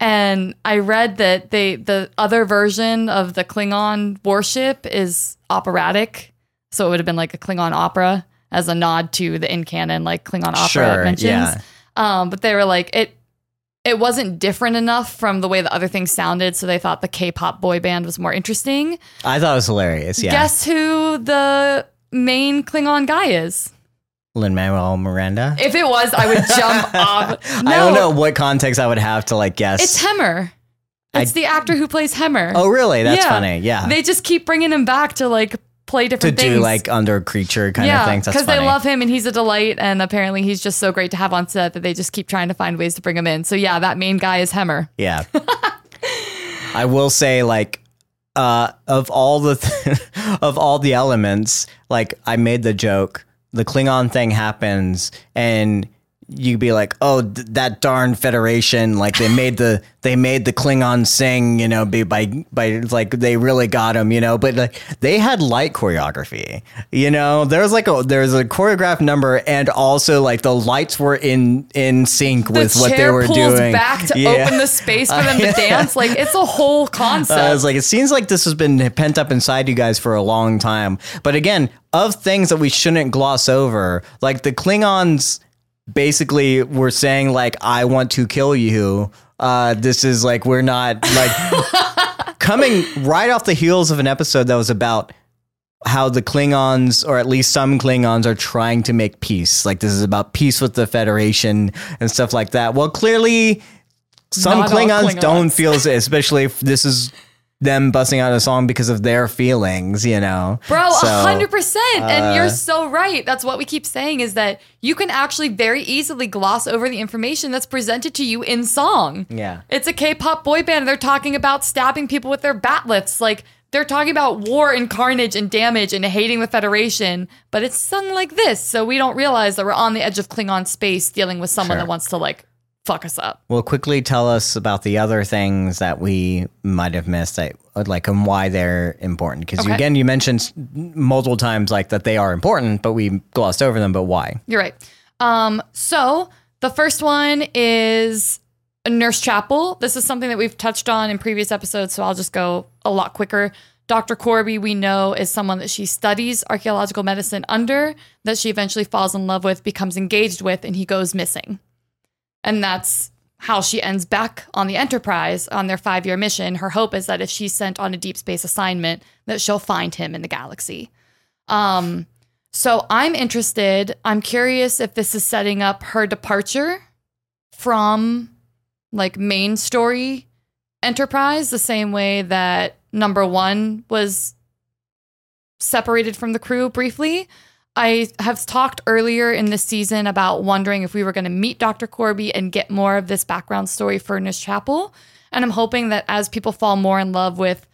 And I read that they the other version of the Klingon warship is operatic. So it would have been like a Klingon opera as a nod to the in canon like Klingon opera Sure, mentions. yeah. Um, but they were like it it wasn't different enough from the way the other things sounded, so they thought the K-pop boy band was more interesting. I thought it was hilarious. Yeah. Guess who the main Klingon guy is. Lin Manuel Miranda. If it was, I would jump off. No, I don't know what context I would have to like guess. It's Hemmer. It's the actor who plays Hemmer. oh, really? That's Yeah. funny. Yeah. They just keep bringing him back to like play different to different do things. like under creature kind of things. That's because they love him and he's a delight, and apparently he's just so great to have on set that they just keep trying to find ways to bring him in. So yeah, that main guy is Hemmer. Yeah. I will say like uh of all the th- of all the elements, like I made the joke, the Klingon thing happens and you'd be like, "Oh, th- that darn Federation! Like they made the they made the Klingon sing, you know, be by by like they really got him, you know." But like they had light choreography, you know. There was like a there was a choreographed number, and also like the lights were in in sync The with what they were pulls doing. back to Yeah. open the space for them to dance. Like it's a whole concept. I was like, it seems like this has been pent up inside you guys for a long time. But again, of things that we shouldn't gloss over, like the Klingons basically were saying, like, I want to kill you. Uh, this is like, we're not like coming right off the heels of an episode that was about how the Klingons, or at least some Klingons, are trying to make peace. Like, this is about peace with the Federation and stuff like that. Well, clearly, some all Klingons, don't Klingons. feel, especially if this is them busting out a song because of their feelings, you know? Bro, a So, hundred percent. And uh, you're so right. That's what we keep saying is that you can actually very easily gloss over the information that's presented to you in song. Yeah. It's a K-pop boy band. They're talking about stabbing people with their bat'leths. Like they're talking about war and carnage and damage and hating the Federation, but it's sung like this, so we don't realize that we're on the edge of Klingon space dealing with someone Sure. that wants to like fuck us up. Well, quickly tell us about the other things that we might have missed, that, like, and why they're important. Because Okay. again, you mentioned multiple times, like, that they are important, but we glossed over them. But why? You're right. Um, so the first one is Nurse Chapel. This is something that we've touched on in previous episodes, so I'll just go a lot quicker. Dr. Korby, we know, is someone that she studies archaeological medicine under, that she eventually falls in love with, becomes engaged with, and he goes missing. And that's how she ends back on the Enterprise on their five year mission. Her hope is that if she's sent on a deep space assignment, that she'll find him in the galaxy. Um, so I'm interested. I'm curious if this is setting up her departure from like main story Enterprise, the same way that number one was separated from the crew briefly. I have talked earlier in this season about wondering if we were going to meet Dr. Korby and get more of this background story for Nurse Chapel. And I'm hoping that as people fall more in love with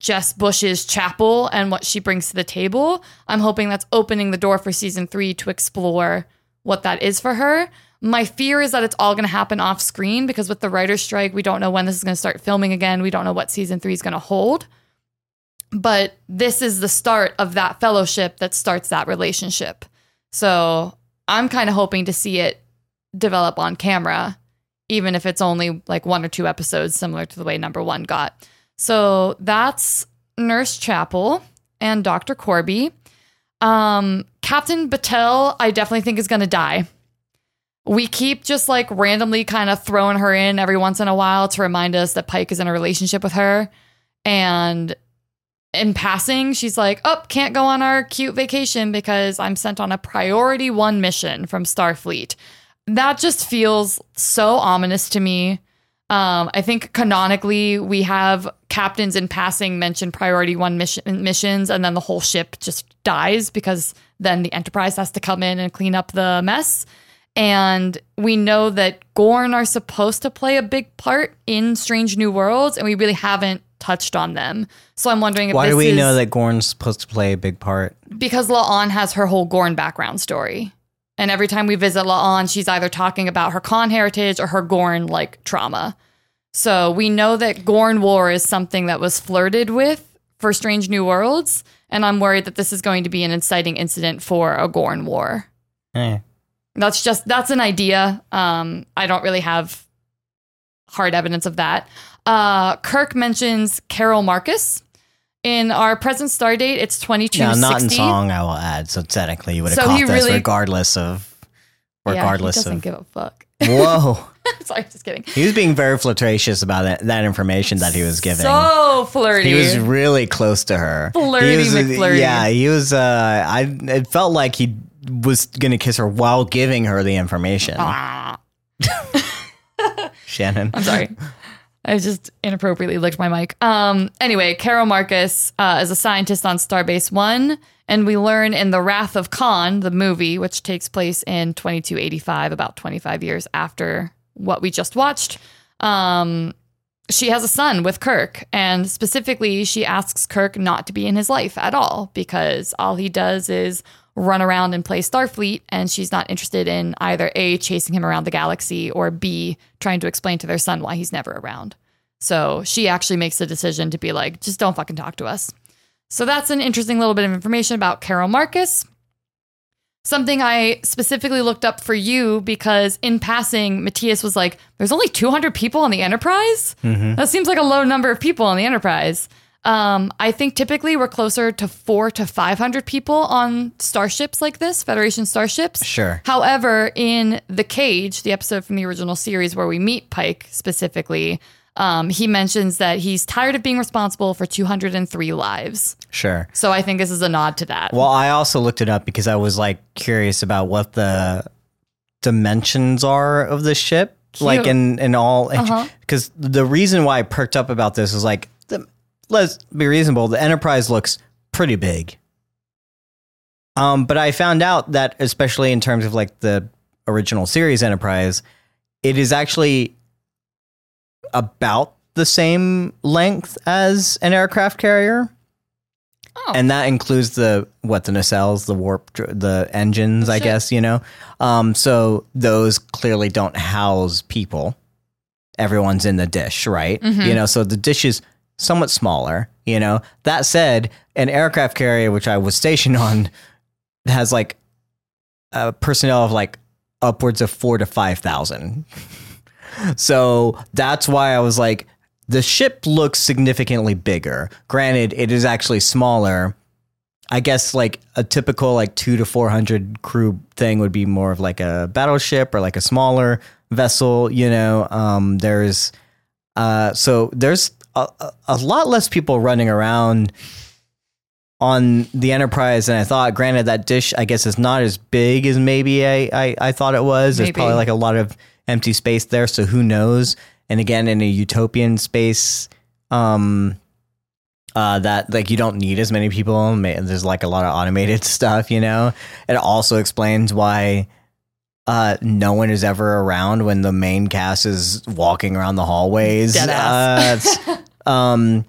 Jess Bush's chapel and what she brings to the table, I'm hoping that's opening the door for season three to explore what that is for her. My fear is that it's all going to happen off screen because with the writer's strike, we don't know when this is going to start filming again. We don't know what season three is going to hold. But this is the start of that fellowship that starts that relationship. So I'm kind of hoping to see it develop on camera, even if it's only like one or two episodes, similar to the way number one got. So that's Nurse Chapel and Dr. Korby. Um, Captain Batel, I definitely think is going to die. We keep just like randomly kind of throwing her in every once in a while to remind us that Pike is in a relationship with her. And in passing, she's like, Oh, can't go on our cute vacation because I'm sent on a priority one mission from Starfleet. That just feels so ominous to me. Um, I think canonically, we have captains in passing mention priority one mission missions, and then the whole ship just dies because then the Enterprise has to come in and clean up the mess. And we know that Gorn are supposed to play a big part in Strange New Worlds, and we really haven't touched on them. So I'm wondering if Why do we is know that Gorn's supposed to play a big part? because La'an has her whole Gorn background story. And every time we visit La'an, she's either talking about her Khan heritage or her Gorn like trauma. So we know that Gorn War is something that was flirted with for Strange New Worlds. And I'm worried that this is going to be an inciting incident for a Gorn War. Eh. That's just that's an idea. Um, I don't really have hard evidence of that. Uh, Kirk mentions Carol Marcus. In our present star date, it's twenty two Now, sixty. not in song, I will add. So technically, you would have So caught he this really- regardless of, Yeah, he regardless doesn't of. give a fuck. Whoa. Sorry, just kidding. He was being very flirtatious about that, that information that he was giving. So flirty. he was really close to her. Flirty he was, McFlirty. Yeah, he was. Uh, I. It felt like he was gonna kiss her while giving her the information. Shannon. I'm sorry. I just inappropriately licked my mic. Um, anyway, Carol Marcus uh, is a scientist on Starbase One, and we learn in The Wrath of Khan, the movie, which takes place in 2285, about 25 years after what we just watched. Um, she has a son with Kirk, and specifically, she asks Kirk not to be in his life at all because all he does is run around and play Starfleet, and she's not interested in either A, chasing him around the galaxy, or B, trying to explain to their son why he's never around. So she actually makes the decision to be like, just don't fucking talk to us. So that's an interesting little bit of information about Carol Marcus. Something I specifically looked up for you because in passing, Mattias was like, there's only 200 people on the Enterprise? Mm-hmm. That seems like a low number of people on the Enterprise. Um, I think typically we're closer to four to 500 people on starships like this, Federation starships. Sure. However, in The Cage, the episode from the original series where we meet Pike specifically, um, he mentions that he's tired of being responsible for 203 lives. Sure. So I think this is a nod to that. Well, I also looked it up because I was like curious about what the dimensions are of the ship, like in in all. Uh-huh. Because the reason why I perked up about this is like, let's be reasonable. The Enterprise looks pretty big. Um, but I found out that, especially in terms of like the original series Enterprise, it is actually about the same length as an aircraft carrier. Oh. And that includes the what the nacelles, the warp, the engines, I guess you know. Um, so those clearly don't house people. Everyone's in the dish, right? You know, so the dish is somewhat smaller. You know. That said, an aircraft carrier, which I was stationed on, has like a personnel of like upwards of four to five thousand. So that's why I was like, the ship looks significantly bigger. Granted, it is actually smaller. I guess like a typical like two to four hundred crew thing would be more of like a battleship or like a smaller vessel. You know, um, there's uh, so there's a, a- lot less people running around on the Enterprise than I thought. Granted, that dish I guess is not as big as maybe I I, I thought it was. There's probably like a lot of empty space there, so who knows? And again, in a utopian space, um, uh, that like you don't need as many people. There's like a lot of automated stuff, you know. It also explains why uh, no one is ever around when the main cast is walking around the hallways. Deadass. Uh, um,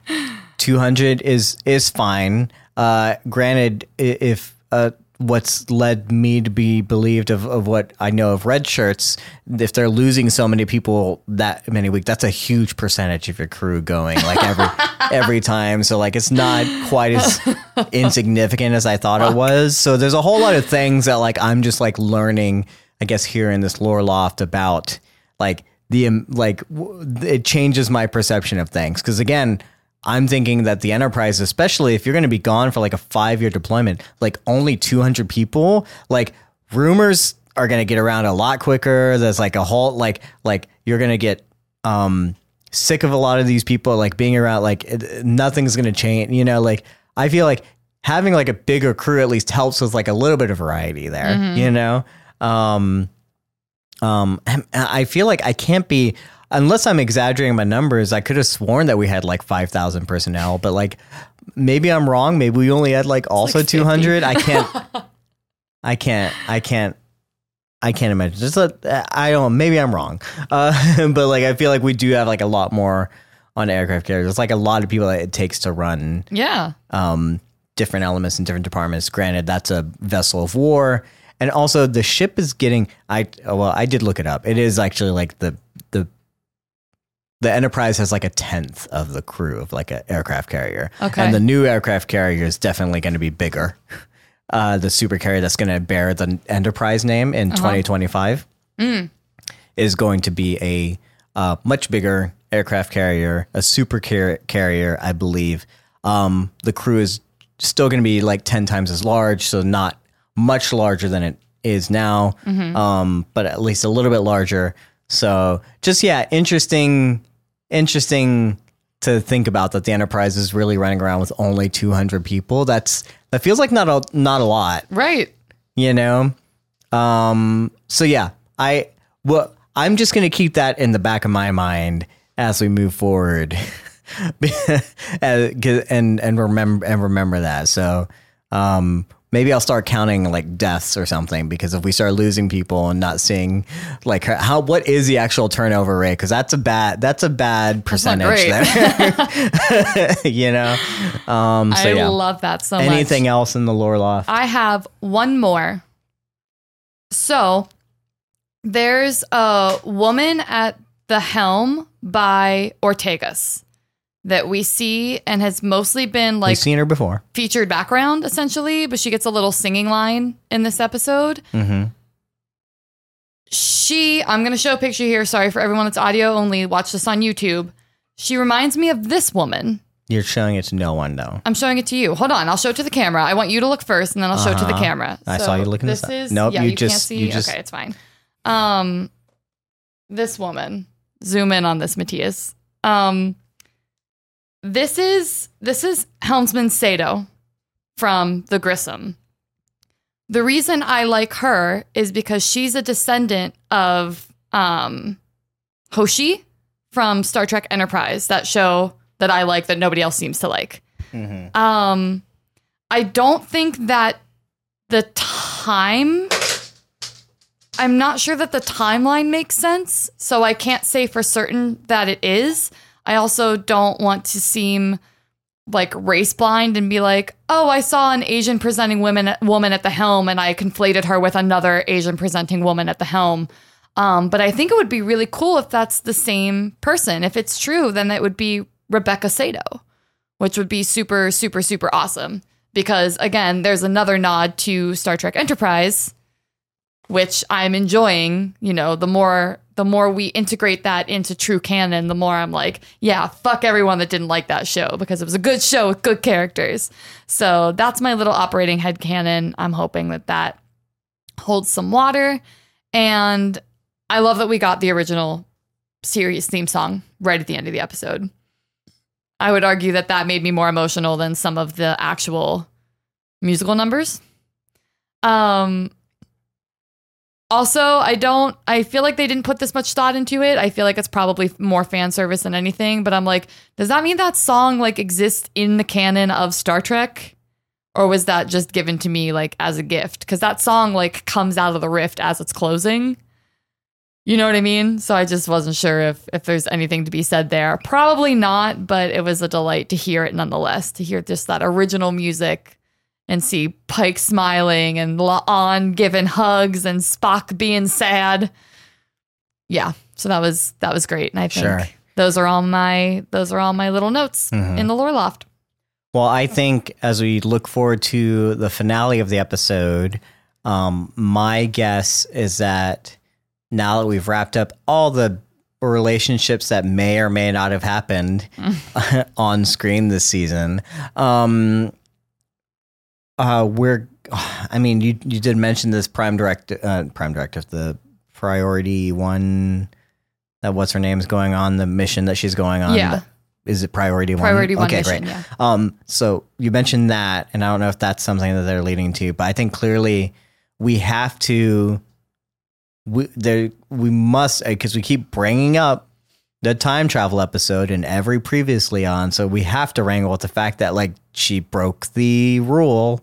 200 is is fine. Uh, granted, if uh, what's led me to be believed of, of what I know of red shirts, if they're losing so many people that many weeks, that's a huge percentage of your crew going like every every time. So like it's not quite as insignificant as I thought it was. So there's a whole lot of things that like I'm just like learning, I guess, here in this lore loft about like the um, like w- it changes my perception of things. Because again i'm thinking that the enterprise especially if you're going to be gone for like a five year deployment like only 200 people like rumors are going to get around a lot quicker. There's like a whole like like you're going to get um sick of a lot of these people like being around like it, nothing's going to change you know? Like i feel like having like a bigger crew at least helps with like a little bit of variety there you know um um, I feel like I can't be unless I'm exaggerating my numbers. I could have sworn that we had like five thousand personnel, but like maybe I'm wrong. Maybe we only had like also like two hundred. I can't. I can't. I can't. I can't imagine. Just a, I don't. Maybe I'm wrong. Uh, but like I feel like we do have like a lot more on aircraft carriers. It's like a lot of people that it takes to run yeah. um, different elements and different departments. Granted, that's a vessel of war, and also the ship is getting. I well, I did look it up. It is actually like the the the Enterprise has like a tenth of the crew of like an aircraft carrier. Okay. and the new aircraft carrier is definitely going to be bigger. Uh, the super carrier that's going to bear the Enterprise name in 2025 is going to be a uh, much bigger aircraft carrier, a super car- carrier, I believe. Um, the crew is still going to be like 10 times as large, so not much larger than it is now, um, but at least a little bit larger. So just yeah, interesting, interesting to think about that the Enterprise is really running around with only 200 people. That's that feels like not a not a lot, Right. you know. Um. So yeah, I well, I'm just gonna keep that in the back of my mind as we move forward, Uh, and and remember and remember that. So, um. Maybe I'll start counting like deaths or something because if we start losing people and not seeing like how what is the actual turnover rate? Because that's a bad that's a bad percentage there. You know? Um so I yeah. love that so much. anything else in the lore loft? I have one more. So there's a woman at the helm by Ortegas that we see and has mostly been we've like seen her before featured background essentially, but she gets a little singing line in this episode. mm-hmm. She, I'm going to show a picture here. Sorry for everyone that's audio only. Watch this on YouTube. She reminds me of this woman. You're showing it to no one though. I'm showing it to you. Hold on. I'll show it to the camera. I want you to look first and then I'll show it to the Uh-huh. camera. I saw you looking this this up. is Nope, yeah, you you, can't just- see. you just- okay, it's fine. Um this woman. Zoom in on this, Mattias. Um this is this is Helmsman Sato from the Grissom. The reason I like her is because she's a descendant of um Hoshi from Star Trek Enterprise, that show that I like that nobody else seems to like. Um, I don't think that the time. I'm not sure that the timeline makes sense, so I can't say for certain that it is. I also don't want to seem like race blind and be like, "Oh, I saw an Asian presenting woman woman at the helm and I conflated her with another Asian presenting woman at the helm." Um, but I think it would be really cool if that's the same person. If it's true, then it would be Rebecca Sato, which would be super, super, super awesome. Because again, there's another nod to Star Trek Enterprise, which I'm enjoying. You know, the more the more we integrate that into true canon, the more I'm like, yeah, fuck everyone that didn't like that show because it was a good show with good characters. So that's my little operating head canon. I'm hoping that that holds some water. And I love that we got the original series theme song right at the end of the episode. I would argue that that made me more emotional than some of the actual musical numbers. Um also, I don't I feel like they didn't put this much thought into it. I feel like it's probably more fan service than anything, but I'm like, does that mean that song like exists in the canon of Star Trek? Or was that just given to me like as a gift? Cuz that song like comes out of the rift as it's closing. You know what I mean? So I just wasn't sure if if there's anything to be said there. Probably not, but it was a delight to hear it nonetheless. To hear just that original music and see Pike smiling and La'an giving hugs and Spock being sad. Yeah, so that was that was great, and I think Sure. those are all my those are all my little notes Mhm. in the lore loft. Well, I think as we look forward to the finale of the episode, um, my guess is that now that we've wrapped up all the relationships that may or may not have happened on screen this season, um, uh, we're. I mean, you you did mention this prime direct uh, prime directive the priority one that what's her name is going on the mission that she's going on. Yeah. Is it priority one? Priority one okay, mission, great. yeah. Um, so you mentioned that, and I don't know if that's something that they're leading to, but I think clearly we have to. We there we must because we keep bringing up the time travel episode and every previously on, so we have to wrangle with the fact that like she broke the rule,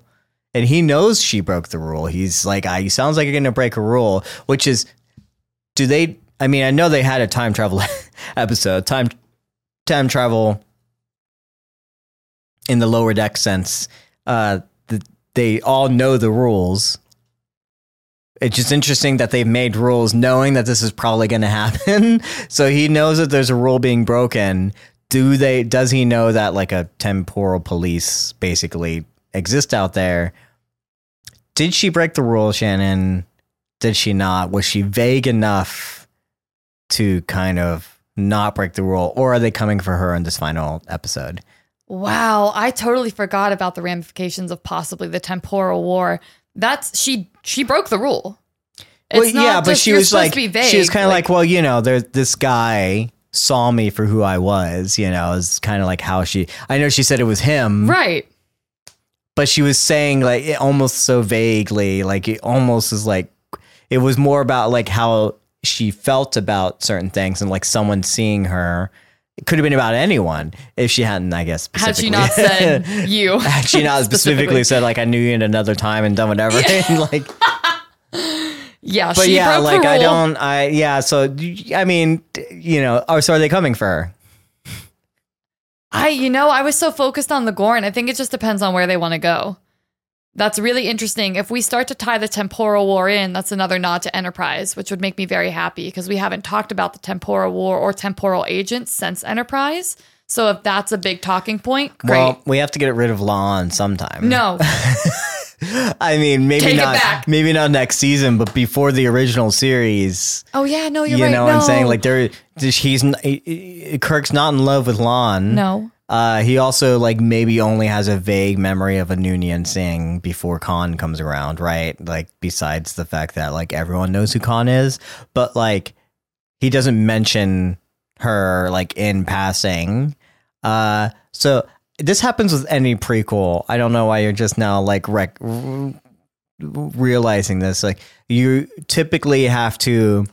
and he knows she broke the rule. He's like, "I sounds like you're going to break a rule," which is, do they? I mean, I know they had a time travel episode, time time travel in the lower deck sense, uh, th- they all know the rules. It's just interesting that they've made rules knowing that this is probably going to happen. so he knows that there's a rule being broken. Do they? Does he know that like a temporal police basically exist out there? Did she break the rule, Shannon? Did she not? Was she vague enough to kind of not break the rule, or are they coming for her in this final episode? Wow, I totally forgot about the ramifications of possibly the temporal war. That's she she broke the rule. It's well, not yeah, but she was like, vague. she was kind of like, well, you know, there's this guy saw me for who I was. You know, is kind of like how she. I know she said it was him, right. But she was saying like it almost so vaguely, like it almost is like it was more about like how she felt about certain things and like someone seeing her. It could have been about anyone if she hadn't, I guess. Had she not said you. had she not specifically said like I knew you in another time and done whatever, and like Yeah, but yeah, like I don't, I yeah. So I mean, you know, or so are they coming for her? I, you know, I was so focused on the gore, and I think it just depends on where they want to go. That's really interesting. If we start to tie the temporal war in, that's another nod to Enterprise, which would make me very happy because we haven't talked about the temporal war or temporal agents since Enterprise. So if that's a big talking point, great. Well, we have to get rid of La'an sometime. no, I mean maybe Take not, maybe not next season, but before the original series. oh yeah, no, you're you right. know what I'm saying? Like there, he's Kirk's not in love with La'an. no, Uh, he also like maybe only has a vague memory of a Noonien Singh before Khan comes around, right? Like besides the fact that like everyone knows who Khan is, but like he doesn't mention her like in passing. Uh, so this happens with any prequel. I don't know why you're just now like rec- realizing this. Like you typically have to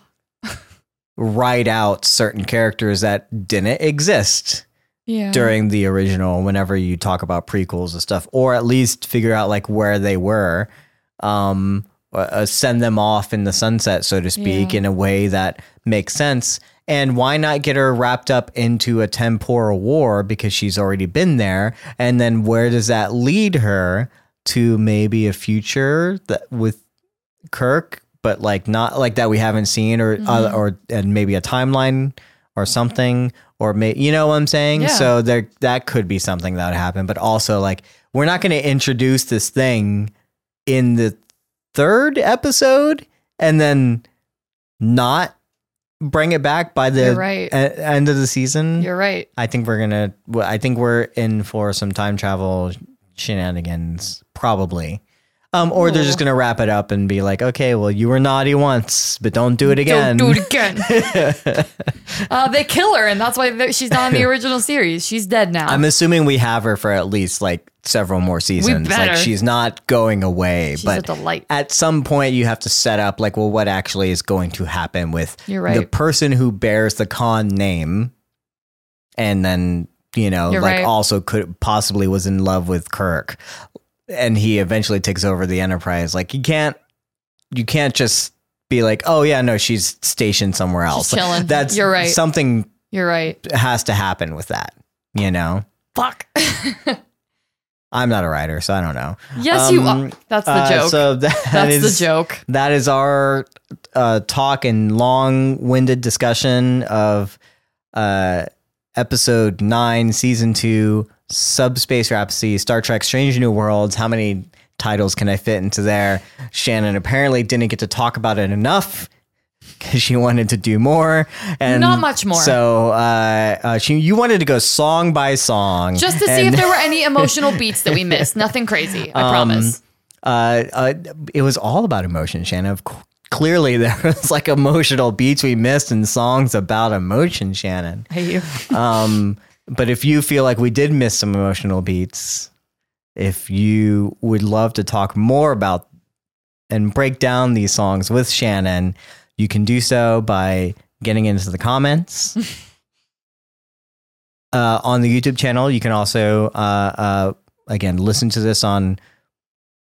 write out certain characters that didn't exist yeah, during the original whenever you talk about prequels and stuff or at least figure out like where they were um uh, send them off in the sunset so to speak Yeah. in a way that makes sense and why not get her wrapped up into a temporal war because she's already been there and then where does that lead her to maybe a future that with Kirk but like not like that we haven't seen or Mm-hmm. uh, or and maybe a timeline or something or may you know what I'm saying Yeah. so there that could be something that would happen but also like we're not going to introduce this thing in the third episode and then not bring it back by the right. e- end of the season you're right. I think we're gonna. I think we're in for some time travel shenanigans, probably. Um, or they're just gonna wrap it up and be like, okay, well, you were naughty once, but don't do it again. Don't do it again. uh, they kill her, and that's why she's not in the original series. She's dead now. I'm assuming we have her for at least like several more seasons. Like she's not going away, She's but a delight. at some point you have to set up like, well, what actually is going to happen with You're the person who bears the Khan name, and then you know, You're like right. also could possibly was in love with Kirk, and he eventually takes over the Enterprise. Like you can't, you can't just be like, oh yeah, no, she's stationed somewhere else. chilling. That's You're right. Something You're right. has to happen with that. You know, Fuck. I'm not a writer, so I don't know. yes, you Um, are. That's the Uh, joke. So that that's is- the joke. that is our uh, talk and long-winded discussion of uh, episode nine, season two, Subspace Rhapsody, Star Trek: Strange New Worlds. How many titles can I fit into there? Shannon apparently didn't get to talk about it enough because she wanted to do more, and Not much more. So uh, uh, she, you wanted to go song by song, Just to see if there were any emotional beats that we missed. Nothing crazy. I Um, promise. uh, uh, it was all about emotion, Shannon. Clearly, there was like emotional beats we missed and songs about emotion, Shannon. I hate you. Um, but if you feel like we did miss some emotional beats, if you would love to talk more about and break down these songs with Shannon, you can do so by getting into the comments. uh, on the YouTube channel, you can also, uh, uh, again, listen to this on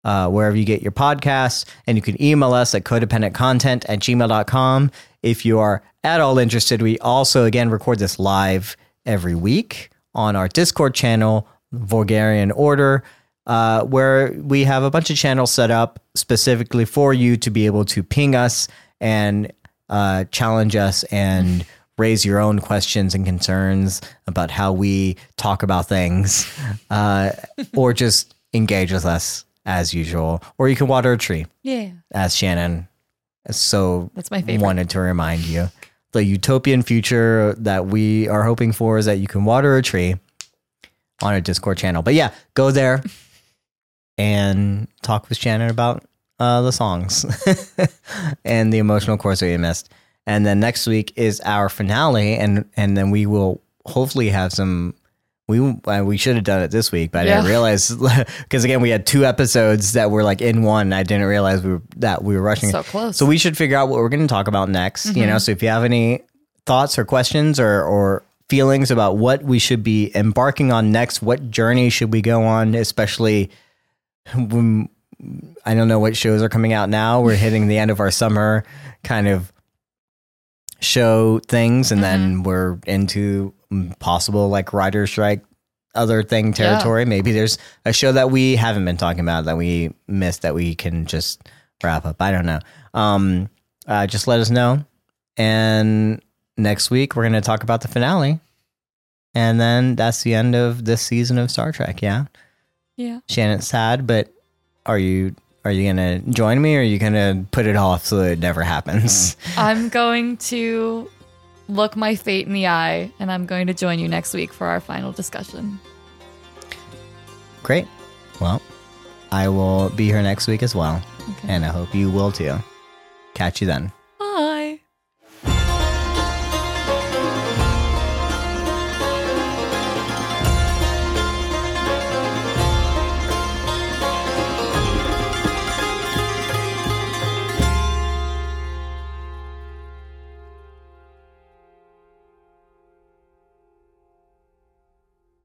uh, wherever you get your podcasts. And you can email us at codependentcontent at gmail.com. If you are at all interested, we also, again, record this live every week on our Discord channel, Vulgarian Order, uh, where we have a bunch of channels set up specifically for you to be able to ping us and uh, challenge us and raise your own questions and concerns about how we talk about things, uh, or just engage with us as usual. Or you can water a tree, Yeah. as Shannon so That's my favorite. wanted to remind you. The utopian future that we are hoping for is that you can water a tree on our Discord channel. But yeah, go there and talk with Shannon about uh, the songs and the emotional chorus that we missed. And then next week is our finale, and and then we will hopefully have some. We uh, we should have done it this week, but I didn't realize because again we had two episodes that were like in one. I didn't realize we were that we were rushing. So close. So we should figure out what we're going to talk about next. You know, so if you have any thoughts or questions or or feelings about what we should be embarking on next, what journey should we go on, especially when I don't know what shows are coming out now. We're hitting the end of our summer kind of show things, and then we're into possible like writer strike, other thing territory. Maybe there's a show that we haven't been talking about that we missed that we can just wrap up. I don't know. Um, uh, just let us know. And next week we're going to talk about the finale. And then that's the end of this season of Star Trek. Yeah. yeah. Shannon's sad, but are you are you gonna join me or are you gonna put it off so it never happens? I'm going to look my fate in the eye and I'm going to join you next week for our final discussion. Great. Well, I will be here next week as well. Okay. And I hope you will too. Catch you then.